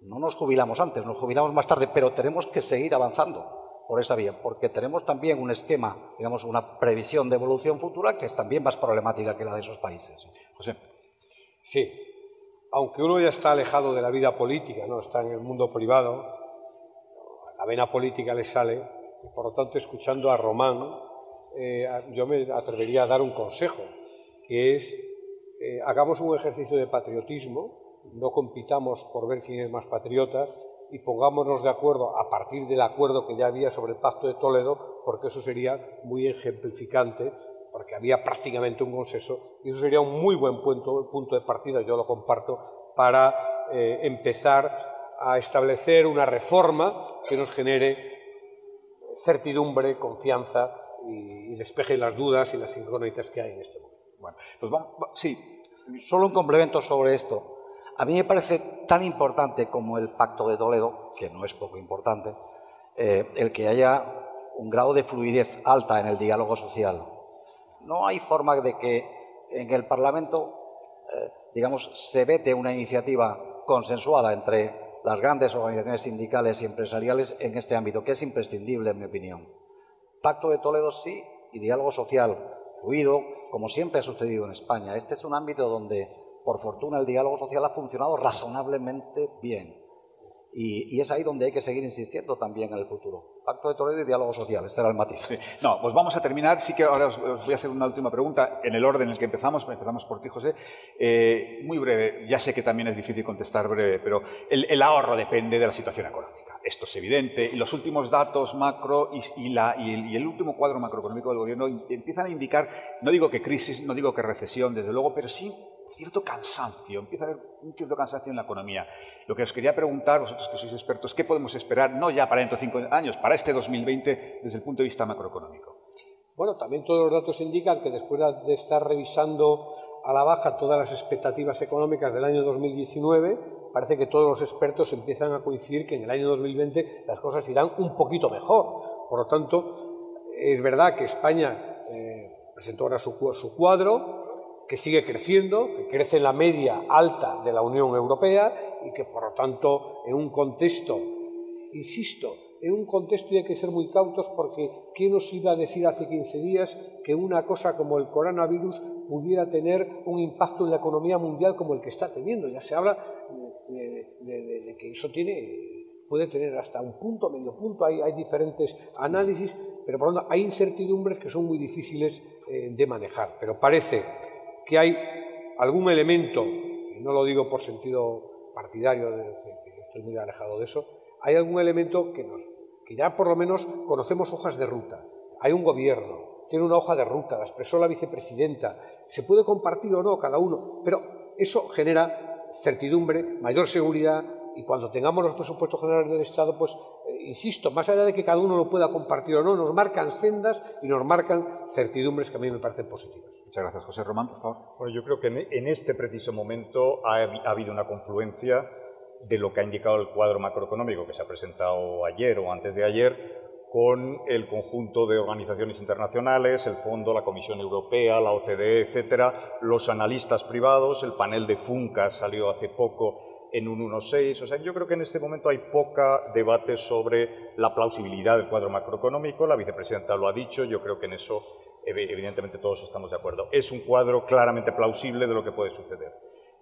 No nos jubilamos antes, nos jubilamos más tarde, pero tenemos que seguir avanzando por esa vía, porque tenemos también un esquema, digamos, una previsión de evolución futura que es también más problemática que la de esos países. José. Sí. aunque uno ya está alejado de la vida política, no está en el mundo privado, la vena política le sale, por lo tanto, escuchando a Román, eh, yo me atrevería a dar un consejo, que es eh, hagamos un ejercicio de patriotismo, no compitamos por ver quién es más patriota y pongámonos de acuerdo a partir del acuerdo que ya había sobre el Pacto de Toledo, porque eso sería muy ejemplificante, porque había prácticamente un consenso y eso sería un muy buen punto, punto de partida, yo lo comparto, para eh, empezar a establecer una reforma que nos genere certidumbre, confianza y, y despeje las dudas y las incógnitas que hay en este momento. Bueno, pues sí, solo un complemento sobre esto. A mí me parece tan importante como el Pacto de Toledo, que no es poco importante, eh, el que haya un grado de fluidez alta en el diálogo social. No hay forma de que en el Parlamento, eh, digamos, se vete una iniciativa consensuada entre las grandes organizaciones sindicales y empresariales en este ámbito, que es imprescindible, en mi opinión. Pacto de Toledo sí y diálogo social fluido, como siempre ha sucedido en España. Este es un ámbito donde, por fortuna, el diálogo social ha funcionado razonablemente bien. Y, es ahí donde hay que seguir insistiendo también en el futuro. Pacto de Toledo y diálogo social, este era el matiz. No, pues vamos a terminar. Sí que ahora os, voy a hacer una última pregunta en el orden en el que empezamos. Empezamos por ti, José. Eh, muy breve, ya sé que también es difícil contestar breve, pero el, ahorro depende de la situación económica. Esto es evidente. Y los últimos datos macro y, la, y, el, el último cuadro macroeconómico del gobierno empiezan a indicar, no digo que crisis, no digo que recesión, desde luego, pero sí cierto cansancio, empieza a haber un cierto cansancio en la economía. Lo que os quería preguntar, vosotros que sois expertos, ¿qué podemos esperar, no ya para dentro de cinco años, para este 2020, desde el punto de vista macroeconómico? Bueno, también todos los datos indican que después de estar revisando a la baja todas las expectativas económicas del año 2019, parece que todos los expertos empiezan a coincidir que en el año 2020 las cosas irán un poquito mejor. Por lo tanto, es verdad que España eh, presentó ahora su, su cuadro, que sigue creciendo, que crece en la media alta de la Unión Europea y que, por lo tanto, en un contexto, insisto, en un contexto y hay que ser muy cautos porque ¿quién nos iba a decir hace 15 días que una cosa como el coronavirus pudiera tener un impacto en la economía mundial como el que está teniendo? Ya se habla de, que eso tiene, puede tener hasta un punto, medio punto, hay, diferentes análisis, pero por lo tanto hay incertidumbres que son muy difíciles eh, de manejar. Pero parece que hay algún elemento, y no lo digo por sentido partidario, estoy muy alejado de eso, hay algún elemento que, nos, que ya por lo menos conocemos hojas de ruta. Hay un gobierno, tiene una hoja de ruta, la expresó la vicepresidenta, se puede compartir o no cada uno, pero eso genera certidumbre, mayor seguridad y cuando tengamos los presupuestos generales del Estado, pues, eh, insisto, más allá de que cada uno lo pueda compartir o no, nos marcan sendas y nos marcan certidumbres que a mí me parecen positivas. Muchas gracias. José Román, por favor. Bueno, yo creo que en este preciso momento ha, habido una confluencia de lo que ha indicado el cuadro macroeconómico que se ha presentado ayer o antes de ayer con el conjunto de organizaciones internacionales, el Fondo, la Comisión Europea, la OCDE, etcétera, los analistas privados, el panel de FUNCAS salió hace poco en un 1,6. O sea, yo creo que en este momento hay poca debate sobre la plausibilidad del cuadro macroeconómico. La vicepresidenta lo ha dicho, yo creo que en eso evidentemente todos estamos de acuerdo. Es un cuadro claramente plausible de lo que puede suceder.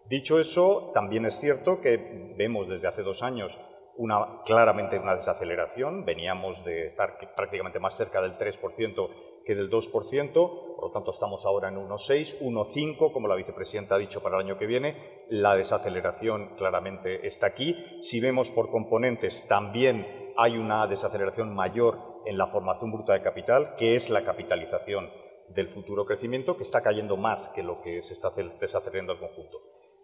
Dicho eso, también es cierto que vemos desde hace dos años claramente una desaceleración. Veníamos de estar prácticamente más cerca del 3% que del 2%, por lo tanto estamos ahora en 1,6, 1,5, como la vicepresidenta ha dicho para el año que viene. La desaceleración claramente está aquí. Si vemos por componentes, también hay una desaceleración mayor en la formación bruta de capital, que es la capitalización del futuro crecimiento, que está cayendo más que lo que se está desacelerando al conjunto.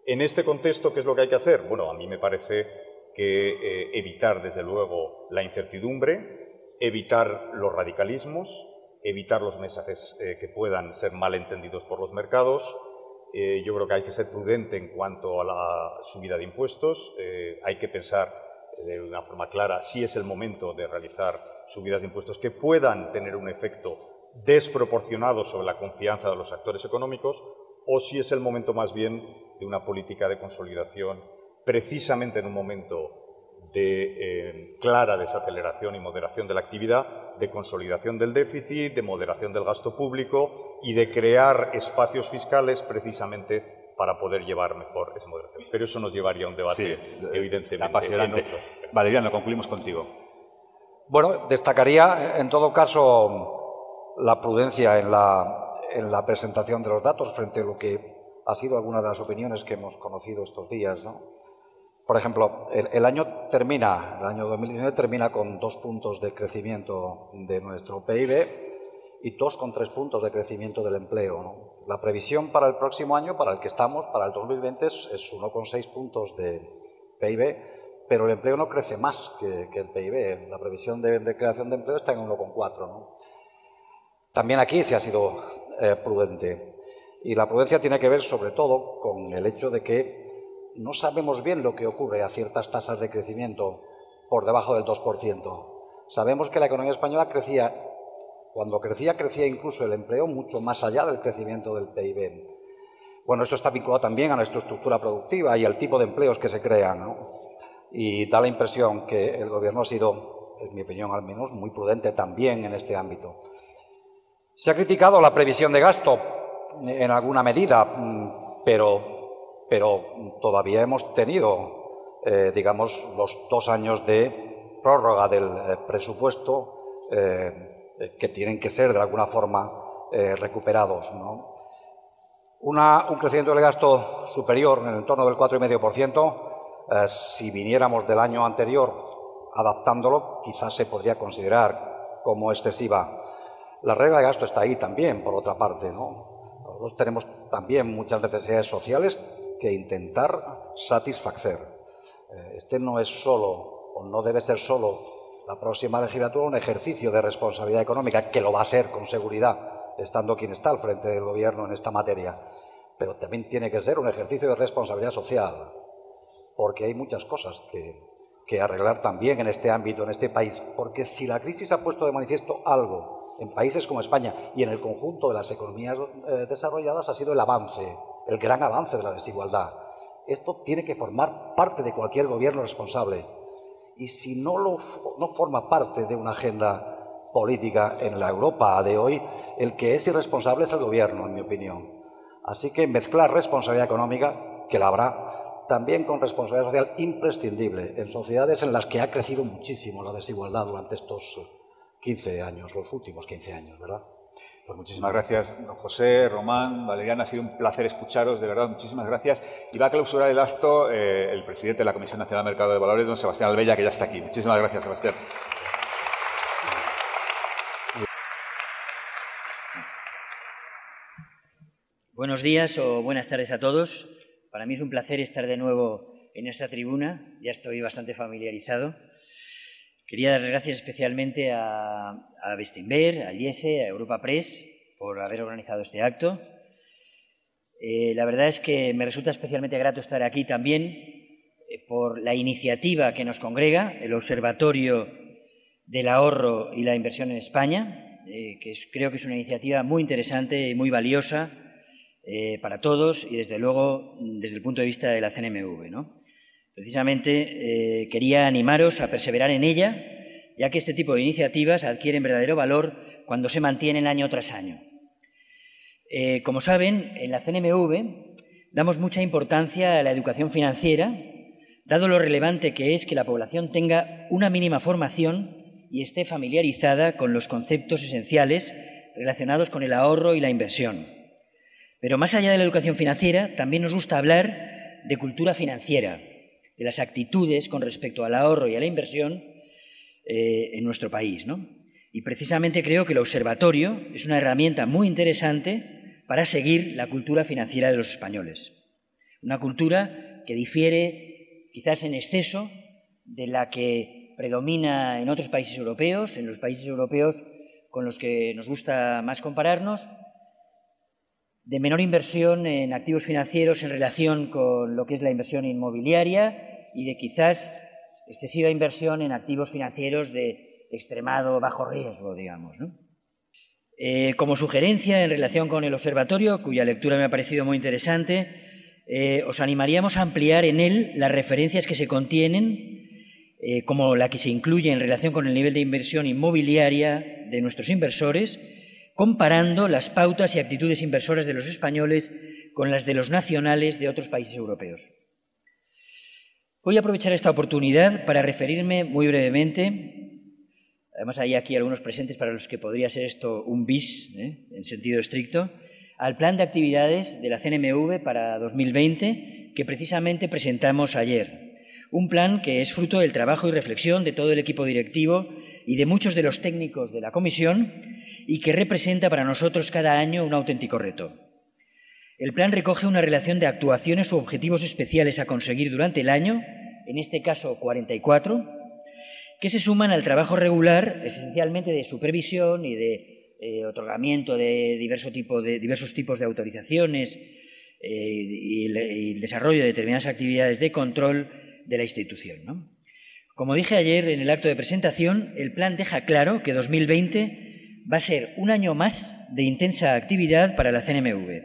En este contexto, ¿qué es lo que hay que hacer? Bueno, a mí me parece que eh, evitar, desde luego, la incertidumbre, evitar los radicalismos, evitar los mensajes eh, que puedan ser mal entendidos por los mercados. Eh, yo creo que hay que ser prudente en cuanto a la subida de impuestos. Hay que pensar de una forma clara si es el momento de realizar subidas de impuestos que puedan tener un efecto desproporcionado sobre la confianza de los actores económicos o si es el momento más bien de una política de consolidación precisamente en un momento de clara desaceleración y moderación de la actividad de consolidación del déficit, de moderación del gasto público y de crear espacios fiscales precisamente para poder llevar mejor esa moderación. Pero eso nos llevaría a un debate evidentemente apasionante. Valeriano, concluimos contigo. Bueno, destacaría en todo caso la prudencia en la, en la presentación de los datos frente a lo que ha sido alguna de las opiniones que hemos conocido estos días. Por ejemplo, el, año termina, el año 2019 termina con dos puntos de crecimiento de nuestro PIB y dos con tres puntos de crecimiento del empleo. La previsión para el próximo año, para el que estamos, para el 2020, es, es 1,6 puntos de PIB, pero el empleo no crece más que, el PIB. La previsión de, creación de empleo está en 1,4. ¿no? También aquí se ha sido eh, prudente. Y la prudencia tiene que ver sobre todo con el hecho de que no sabemos bien lo que ocurre a ciertas tasas de crecimiento por debajo del 2%. Sabemos que la economía española crecía, cuando crecía, crecía incluso el empleo mucho más allá del crecimiento del PIB. Bueno, esto está vinculado también a nuestra estructura productiva y al tipo de empleos que se crean. Y da la impresión que el Gobierno ha sido, en mi opinión al menos, muy prudente también en este ámbito. Se ha criticado la previsión de gasto en alguna medida, mm, pero, pero todavía hemos tenido, eh, digamos, los dos años de prórroga del eh, presupuesto eh, que tienen que ser de alguna forma recuperados. un crecimiento del gasto superior en el entorno del 4,5%, si viniéramos del año anterior adaptándolo, quizás se podría considerar como excesiva. La regla de gasto está ahí también, por otra parte, ¿no? Nosotros tenemos también muchas necesidades sociales que intentar satisfacer. Eh, este no es solo, o no debe ser solo, la próxima legislatura un ejercicio de responsabilidad económica, que lo va a ser con seguridad, estando quien está al frente del Gobierno en esta materia, pero también tiene que ser un ejercicio de responsabilidad social, porque hay muchas cosas que, arreglar también en este ámbito, en este país, porque si la crisis ha puesto de manifiesto algo en países como España y en el conjunto de las economías eh, desarrolladas ha sido el avance, el gran avance de la desigualdad. Esto tiene que formar parte de cualquier gobierno responsable. Y si no, lo, no forma parte de una agenda política en la Europa de hoy, el que es irresponsable es el gobierno, en mi opinión. Así que mezclar responsabilidad económica, que la habrá, también con responsabilidad social imprescindible en sociedades en las que ha crecido muchísimo la desigualdad durante estos 15 años, los últimos 15 años, ¿verdad? Pues muchísimas gracias, don José, Román, Valeriana, ha sido un placer escucharos, de verdad, muchísimas gracias. Y va a clausurar el acto eh, el presidente de la Comisión Nacional de Mercado de Valores, don Sebastián Albella, que ya está aquí. Muchísimas gracias, Sebastián. Buenos días o buenas tardes a todos. Para mí es un placer estar de nuevo en esta tribuna. Ya estoy bastante familiarizado. Quería dar gracias especialmente a, a Bestinver, a IESE, a Europa Press por haber organizado este acto. Eh, la verdad es que me resulta especialmente grato estar aquí también eh, por la iniciativa que nos congrega, el Observatorio del Ahorro y la Inversión en España, eh, que creo que es una iniciativa muy interesante y muy valiosa para todos y, desde luego, desde el punto de vista de la CNMV. ¿no? Precisamente eh, quería animaros a perseverar en ella, ya que este tipo de iniciativas adquieren verdadero valor cuando se mantienen año tras año. Eh, como saben, en la CNMV damos mucha importancia a la educación financiera, dado lo relevante que es que la población tenga una mínima formación y esté familiarizada con los conceptos esenciales relacionados con el ahorro y la inversión. Pero más allá de la educación financiera, también nos gusta hablar de cultura financiera, de las actitudes con respecto al ahorro y a la inversión eh, en nuestro país. Y precisamente creo que el observatorio es una herramienta muy interesante para seguir la cultura financiera de los españoles. Una cultura que difiere quizás en exceso de la que predomina en otros países europeos, en los países europeos con los que nos gusta más compararnos, de menor inversión en activos financieros en relación con lo que es la inversión inmobiliaria y de quizás excesiva inversión en activos financieros de extremado bajo riesgo, digamos. Eh, como sugerencia en relación con el observatorio, cuya lectura me ha parecido muy interesante, eh, os animaríamos a ampliar en él las referencias que se contienen, eh, como la que se incluye en relación con el nivel de inversión inmobiliaria de nuestros inversores, comparando las pautas y actitudes inversoras de los españoles con las de los nacionales de otros países europeos. Voy a aprovechar esta oportunidad para referirme muy brevemente, además hay aquí algunos presentes para los que podría ser esto un bis, ¿eh? en sentido estricto, al plan de actividades de la CNMV para 2020 que precisamente presentamos ayer. Un plan que es fruto del trabajo y reflexión de todo el equipo directivo y de muchos de los técnicos de la Comisión y que representa para nosotros cada año un auténtico reto. El plan recoge una relación de actuaciones u objetivos especiales a conseguir durante el año, en este caso 44, que se suman al trabajo regular, esencialmente de supervisión y de eh, otorgamiento de, de, diversos tipos de autorizaciones eh, y, el, desarrollo de determinadas actividades de control de la institución. Como dije ayer en el acto de presentación, el plan deja claro que 2020 va a ser un año más de intensa actividad para la CNMV.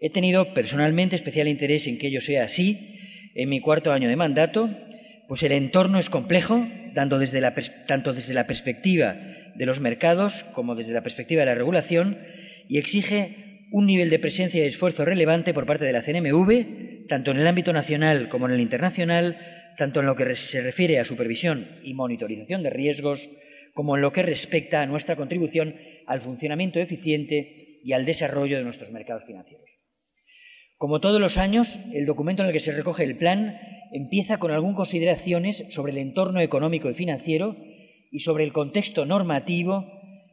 He tenido personalmente especial interés en que ello sea así en mi cuarto año de mandato, pues el entorno es complejo, tanto desde la perspectiva de los mercados como desde la perspectiva de la regulación, y exige un nivel de presencia y esfuerzo relevante por parte de la CNMV, tanto en el ámbito nacional como en el internacional, tanto en lo que se refiere a supervisión y monitorización de riesgos, como en lo que respecta a nuestra contribución al funcionamiento eficiente y al desarrollo de nuestros mercados financieros. Como todos los años, el documento en el que se recoge el plan empieza con algunas consideraciones sobre el entorno económico y financiero y sobre el contexto normativo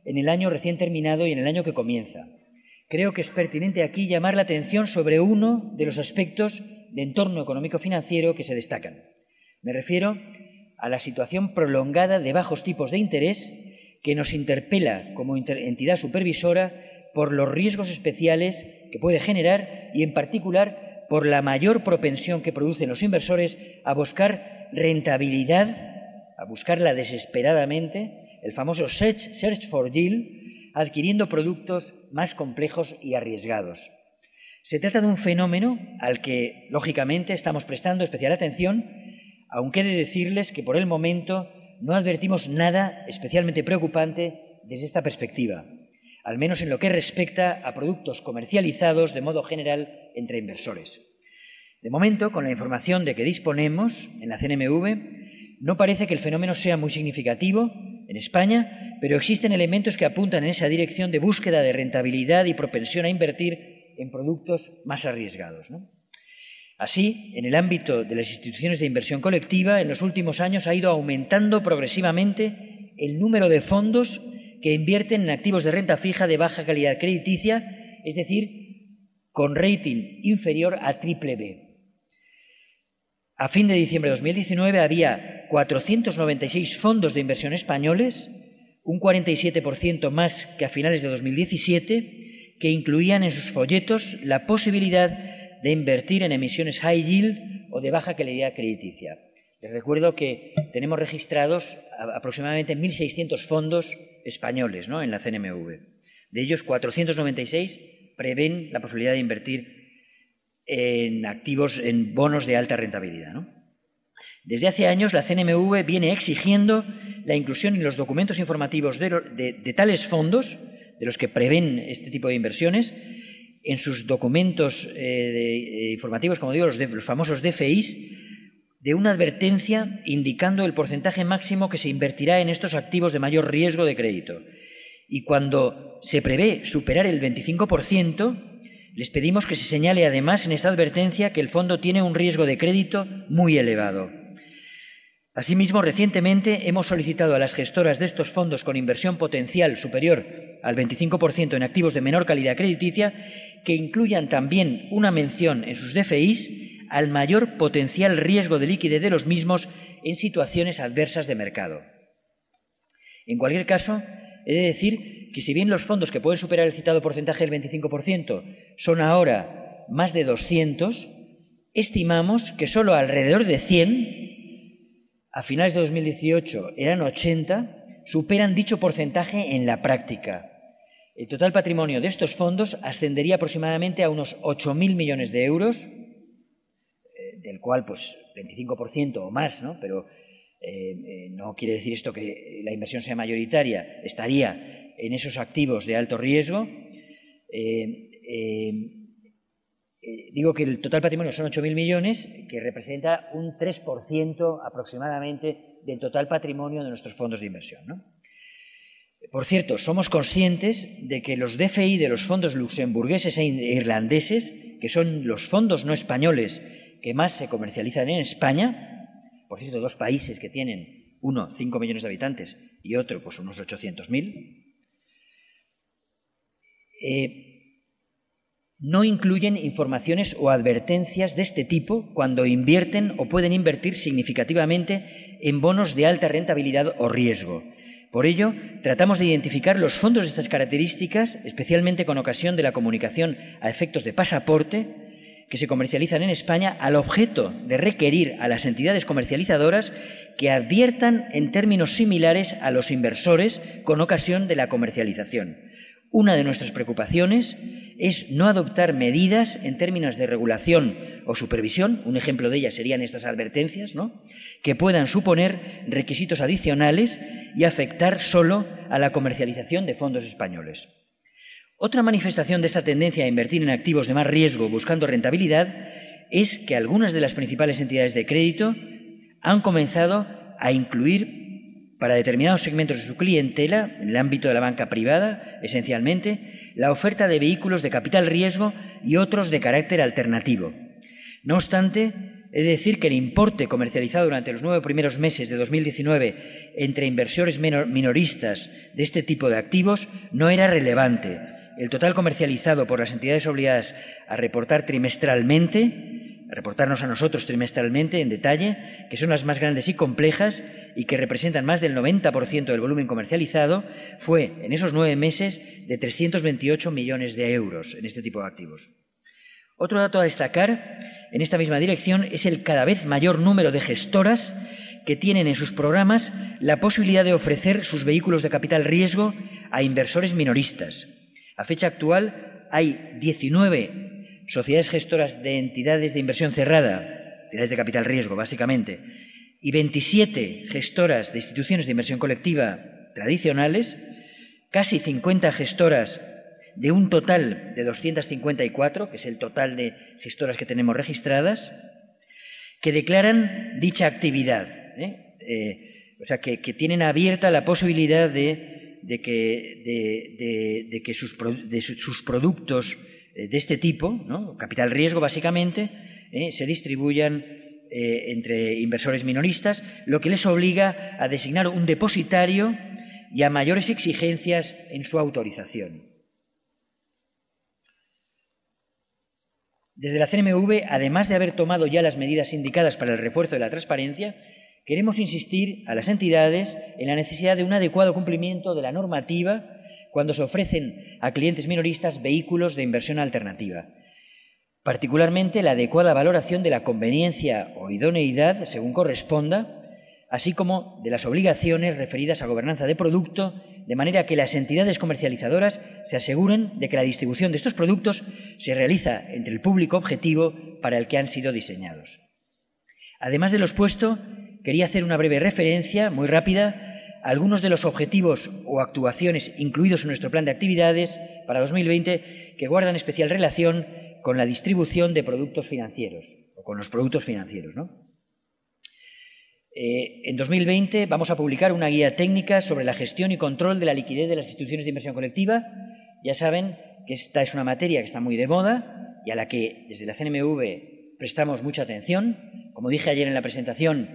en el año recién terminado y en el año que comienza. Creo que es pertinente aquí llamar la atención sobre uno de los aspectos de entorno económico-financiero que se destacan. Me refiero a la situación prolongada de bajos tipos de interés que nos interpela como entidad supervisora por los riesgos especiales que puede generar y, en particular, por la mayor propensión que producen los inversores a buscar rentabilidad, a buscarla desesperadamente, el famoso search, search for yield, adquiriendo productos más complejos y arriesgados. Se trata de un fenómeno al que, lógicamente, estamos prestando especial atención, aunque he de decirles que por el momento no advertimos nada especialmente preocupante desde esta perspectiva al menos en lo que respecta a productos comercializados de modo general entre inversores. De momento, con la información de que disponemos en la CNMV, no parece que el fenómeno sea muy significativo en España, pero existen elementos que apuntan en esa dirección de búsqueda de rentabilidad y propensión a invertir en productos más arriesgados. Así, en el ámbito de las instituciones de inversión colectiva, en los últimos años ha ido aumentando progresivamente el número de fondos que invierten en activos de renta fija de baja calidad crediticia, es decir, con rating inferior a triple B. A fin de diciembre de 2019 había 496 fondos de inversión españoles, un 47% más que a finales de 2017, que incluían en sus folletos la posibilidad de invertir en emisiones high yield o de baja calidad crediticia. Les recuerdo que tenemos registrados aproximadamente 1.600 fondos españoles ¿no? en la CNMV. De ellos, 496 prevén la posibilidad de invertir en activos, en bonos de alta rentabilidad. Desde hace años, la CNMV viene exigiendo la inclusión en los documentos informativos de, tales fondos, de los que prevén este tipo de inversiones, en sus documentos eh, eh, informativos, como digo, los, los famosos DFIs, de una advertencia indicando el porcentaje máximo que se invertirá en estos activos de mayor riesgo de crédito. Y cuando se prevé superar el 25%, les pedimos que se señale además en esta advertencia que el fondo tiene un riesgo de crédito muy elevado. Asimismo, recientemente hemos solicitado a las gestoras de estos fondos con inversión potencial superior al 25% en activos de menor calidad crediticia que incluyan también una mención en sus DFIs al mayor potencial riesgo de liquidez de los mismos en situaciones adversas de mercado. En cualquier caso, he de decir que si bien los fondos que pueden superar el citado porcentaje del 25% son ahora más de 200, estimamos que solo alrededor de 100, a finales de 2018 eran 80, superan dicho porcentaje en la práctica. El total patrimonio de estos fondos ascendería aproximadamente a unos 8.000 millones de euros, del cual pues 25% o más, ¿no? pero eh, eh, no quiere decir esto que la inversión sea mayoritaria, estaría en esos activos de alto riesgo. Eh, eh, digo que el total patrimonio son 8.000 millones, que representa un 3% aproximadamente del total patrimonio de nuestros fondos de inversión. Por cierto, somos conscientes de que los DFI de los fondos luxemburgueses e irlandeses, que son los fondos no españoles que más se comercializan en España, por cierto, dos países que tienen uno 5 millones de habitantes y otro pues unos 800.000, eh, no incluyen informaciones o advertencias de este tipo cuando invierten o pueden invertir significativamente en bonos de alta rentabilidad o riesgo. Por ello, tratamos de identificar los fondos de estas características, especialmente con ocasión de la comunicación a efectos de pasaporte, que se comercializan en España al objeto de requerir a las entidades comercializadoras que adviertan en términos similares a los inversores con ocasión de la comercialización. Una de nuestras preocupaciones es no adoptar medidas en términos de regulación o supervisión, un ejemplo de ellas serían estas advertencias, ¿no? que puedan suponer requisitos adicionales y afectar solo a la comercialización de fondos españoles. Otra manifestación de esta tendencia a invertir en activos de más riesgo buscando rentabilidad es que algunas de las principales entidades de crédito han comenzado a incluir para determinados segmentos de su clientela, en el ámbito de la banca privada esencialmente, la oferta de vehículos de capital riesgo y otros de carácter alternativo. No obstante, de decir que el importe comercializado durante los nueve primeros meses de 2019 entre inversores minoristas de este tipo de activos no era relevante. El total comercializado por las entidades obligadas a reportar trimestralmente reportarnos a nosotros trimestralmente en detalle, que son las más grandes y complejas y que representan más del 90% del volumen comercializado, fue en esos nueve meses de 328 millones de euros en este tipo de activos. Otro dato a destacar en esta misma dirección es el cada vez mayor número de gestoras que tienen en sus programas la posibilidad de ofrecer sus vehículos de capital riesgo a inversores minoristas. A fecha actual hay 19 sociedades gestoras de entidades de inversión cerrada, entidades de capital riesgo, básicamente, y 27 gestoras de instituciones de inversión colectiva tradicionales, casi 50 gestoras de un total de 254, que es el total de gestoras que tenemos registradas, que declaran dicha actividad. ¿eh? Eh, o sea, que, tienen abierta la posibilidad de, que, sus, sus productos de este tipo, capital riesgo básicamente, eh, se distribuyan eh, entre inversores minoristas, lo que les obliga a designar un depositario y a mayores exigencias en su autorización. Desde la CNMV, además de haber tomado ya las medidas indicadas para el refuerzo de la transparencia, queremos insistir a las entidades en la necesidad de un adecuado cumplimiento de la normativa cuando se ofrecen a clientes minoristas vehículos de inversión alternativa. Particularmente la adecuada valoración de la conveniencia o idoneidad, según corresponda, así como de las obligaciones referidas a gobernanza de producto, de manera que las entidades comercializadoras se aseguren de que la distribución de estos productos se realiza entre el público objetivo para el que han sido diseñados. Además de lo expuesto, quería hacer una breve referencia, muy rápida, algunos de los objetivos o actuaciones incluidos en nuestro plan de actividades para 2020 que guardan especial relación con la distribución de productos financieros o con los productos financieros. Eh, en 2020 vamos a publicar una guía técnica sobre la gestión y control de la liquidez de las instituciones de inversión colectiva. Ya saben que esta es una materia que está muy de moda y a la que desde la CNMV prestamos mucha atención. Como dije ayer en la presentación,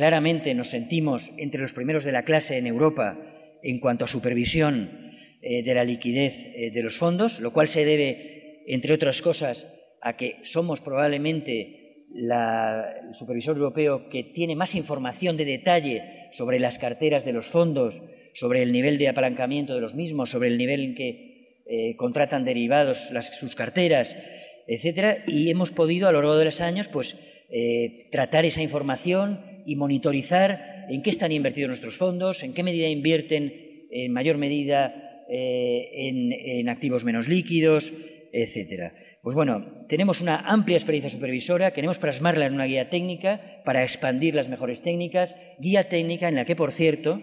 Claramente nos sentimos entre los primeros de la clase en Europa en cuanto a supervisión eh, de la liquidez eh, de los fondos, lo cual se debe, entre otras cosas, a que somos probablemente el supervisor europeo que tiene más información de detalle sobre las carteras de los fondos, sobre el nivel de apalancamiento de los mismos, sobre el nivel en que eh, contratan derivados sus carteras, etcétera, y hemos podido a lo largo de los años pues, tratar esa información y monitorizar en qué están invertidos nuestros fondos, en qué medida invierten en mayor medida eh, en, activos menos líquidos, etcétera. Pues bueno, tenemos una amplia experiencia supervisora, queremos plasmarla en una guía técnica para expandir las mejores técnicas, guía técnica en la que, por cierto,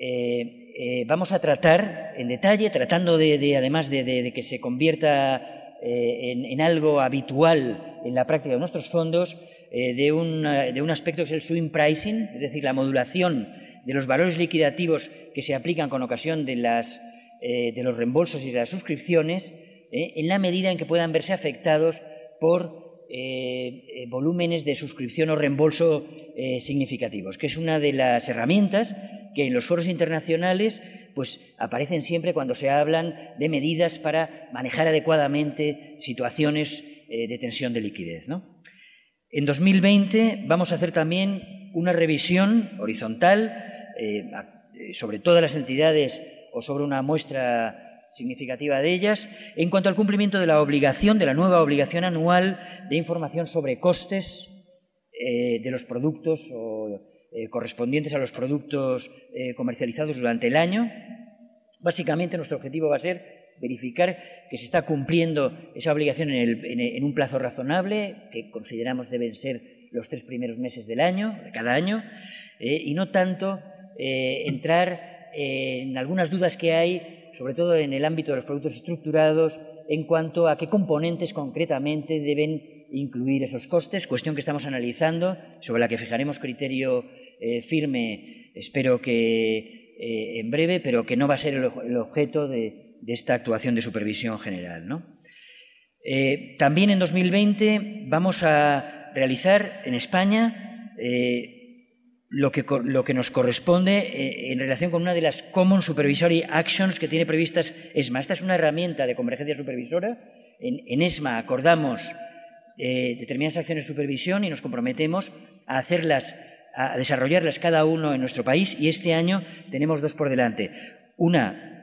eh, eh, vamos a tratar en detalle, tratando de, además de, que se convierta en, algo habitual en la práctica de nuestros fondos de, de, un aspecto que es el swing pricing, es decir, la modulación de los valores liquidativos que se aplican con ocasión de, las, de los reembolsos y de las suscripciones, en la medida en que puedan verse afectados por eh, eh, volúmenes de suscripción o reembolso eh, significativos, que es una de las herramientas que en los foros internacionales pues, aparecen siempre cuando se hablan de medidas para manejar adecuadamente situaciones de tensión de liquidez. En 2020 vamos a hacer también una revisión horizontal sobre todas las entidades o sobre una muestra significativa de ellas, en cuanto al cumplimiento de la obligación, de la nueva obligación anual de información sobre costes eh, de los productos eh, correspondientes a los productos eh, comercializados durante el año. Básicamente nuestro objetivo va a ser verificar que se está cumpliendo esa obligación en, un plazo razonable, que consideramos deben ser los tres primeros meses del año, de cada año, y no tanto entrar en algunas dudas que hay sobre todo en el ámbito de los productos estructurados, en cuanto a qué componentes concretamente deben incluir esos costes, cuestión que estamos analizando, sobre la que fijaremos criterio eh, firme, espero que eh, en breve, pero que no va a ser el, objeto de, esta actuación de supervisión general. Eh, también en 2020 vamos a realizar en España lo que, lo que nos corresponde eh, en relación con una de las Common Supervisory Actions que tiene previstas ESMA. Esta es una herramienta de convergencia supervisora. En, ESMA acordamos eh, determinadas acciones de supervisión y nos comprometemos a hacerlas, a desarrollarlas cada uno en nuestro país y este año tenemos dos por delante. Una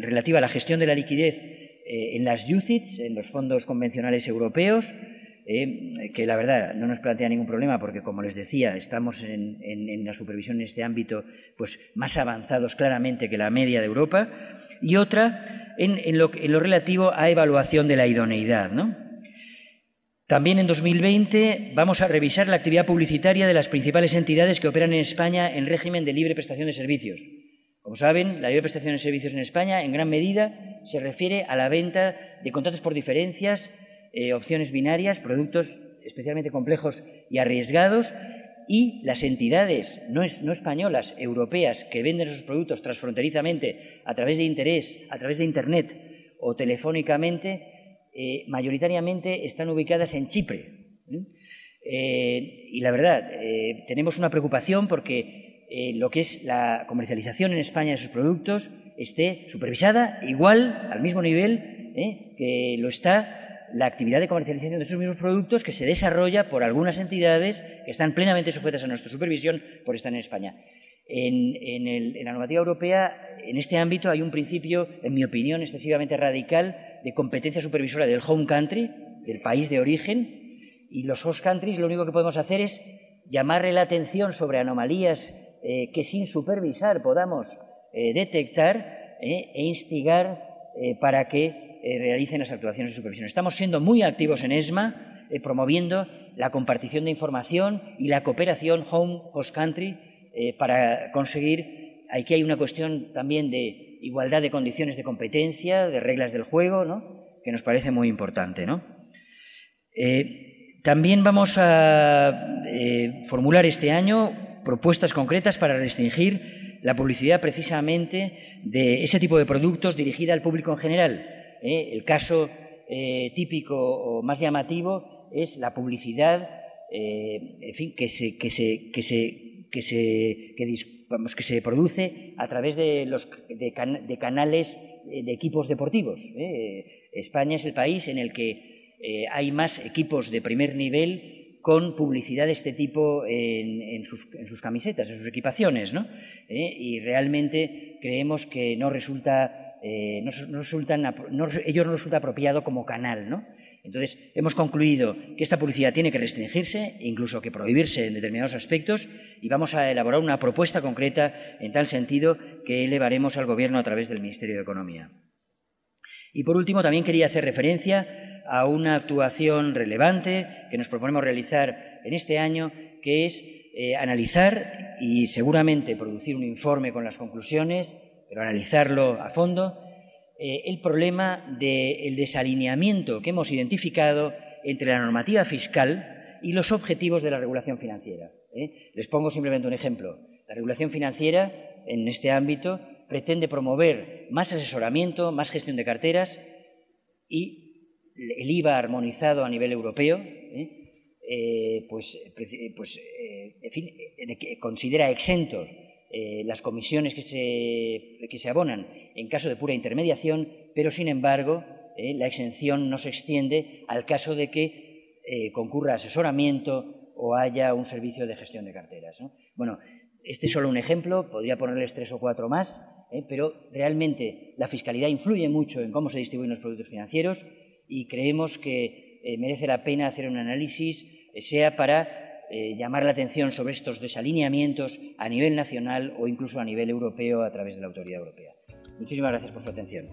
relativa a la gestión de la liquidez eh, en las UCITS, en los fondos convencionales europeos, eh, que la verdad no nos plantea ningún problema porque, como les decía, estamos en, la supervisión en este ámbito pues, más avanzados claramente que la media de Europa, y otra en, lo, relativo a evaluación de la idoneidad. También en 2020 vamos a revisar la actividad publicitaria de las principales entidades que operan en España en régimen de libre prestación de servicios. Como saben, la libre prestación de servicios en España en gran medida se refiere a la venta de contratos por diferencias eh, opciones binarias, productos especialmente complejos y arriesgados, y las entidades no, españolas, europeas, que venden esos productos transfronterizamente a través de interés, a través de Internet o telefónicamente, eh, mayoritariamente están ubicadas en Chipre. Eh, y la verdad, tenemos una preocupación porque lo que es la comercialización en España de esos productos esté supervisada igual, al mismo nivel que lo está la actividad de comercialización de esos mismos productos que se desarrolla por algunas entidades que están plenamente sujetas a nuestra supervisión por estar en España. En, la normativa europea, en este ámbito, hay un principio, en mi opinión, excesivamente radical de competencia supervisora del home country, del país de origen, y los host countries lo único que podemos hacer es llamarle la atención sobre anomalías eh, que sin supervisar podamos eh, detectar eh, e instigar para que realicen las actuaciones de supervisión. Estamos siendo muy activos en ESMA, promoviendo la compartición de información y la cooperación home-host country eh, para conseguir, aquí hay una cuestión también de igualdad de condiciones de competencia, de reglas del juego, que nos parece muy importante. también vamos a formular este año propuestas concretas para restringir la publicidad precisamente de ese tipo de productos dirigida al público en general ¿eh? el caso eh, típico o más llamativo es la publicidad eh, que se, produce a través de, los, de, canales de equipos deportivos. España es el país en el que hay más equipos de primer nivel con publicidad de este tipo en, sus, camisetas, en sus equipaciones. ¿no? y realmente creemos que no resulta eh, no, ello no resulta apropiado como canal. ¿no? Entonces, hemos concluido que esta publicidad tiene que restringirse, incluso que prohibirse en determinados aspectos, y vamos a elaborar una propuesta concreta en tal sentido que elevaremos al Gobierno a través del Ministerio de Economía. Y por último, también quería hacer referencia a una actuación relevante que nos proponemos realizar en este año, que es eh, analizar y seguramente producir un informe con las conclusiones pero analizarlo a fondo, el problema del desalineamiento que hemos identificado entre la normativa fiscal y los objetivos de la regulación financiera. Les pongo simplemente un ejemplo. La regulación financiera en este ámbito pretende promover más asesoramiento, más gestión de carteras y el IVA armonizado a nivel europeo, ¿eh? Eh, pues, pues eh, en fin, considera exentos las comisiones que se, que se, abonan en caso de pura intermediación, pero sin embargo la exención no se extiende al caso de que concurra asesoramiento o haya un servicio de gestión de carteras. Bueno, este es solo un ejemplo, podría ponerles tres o cuatro más, pero realmente la fiscalidad influye mucho en cómo se distribuyen los productos financieros y creemos que eh, merece la pena hacer un análisis, eh, sea para llamar la atención sobre estos desalineamientos a nivel nacional o incluso a nivel europeo a través de la autoridad europea. Muchísimas gracias por su atención.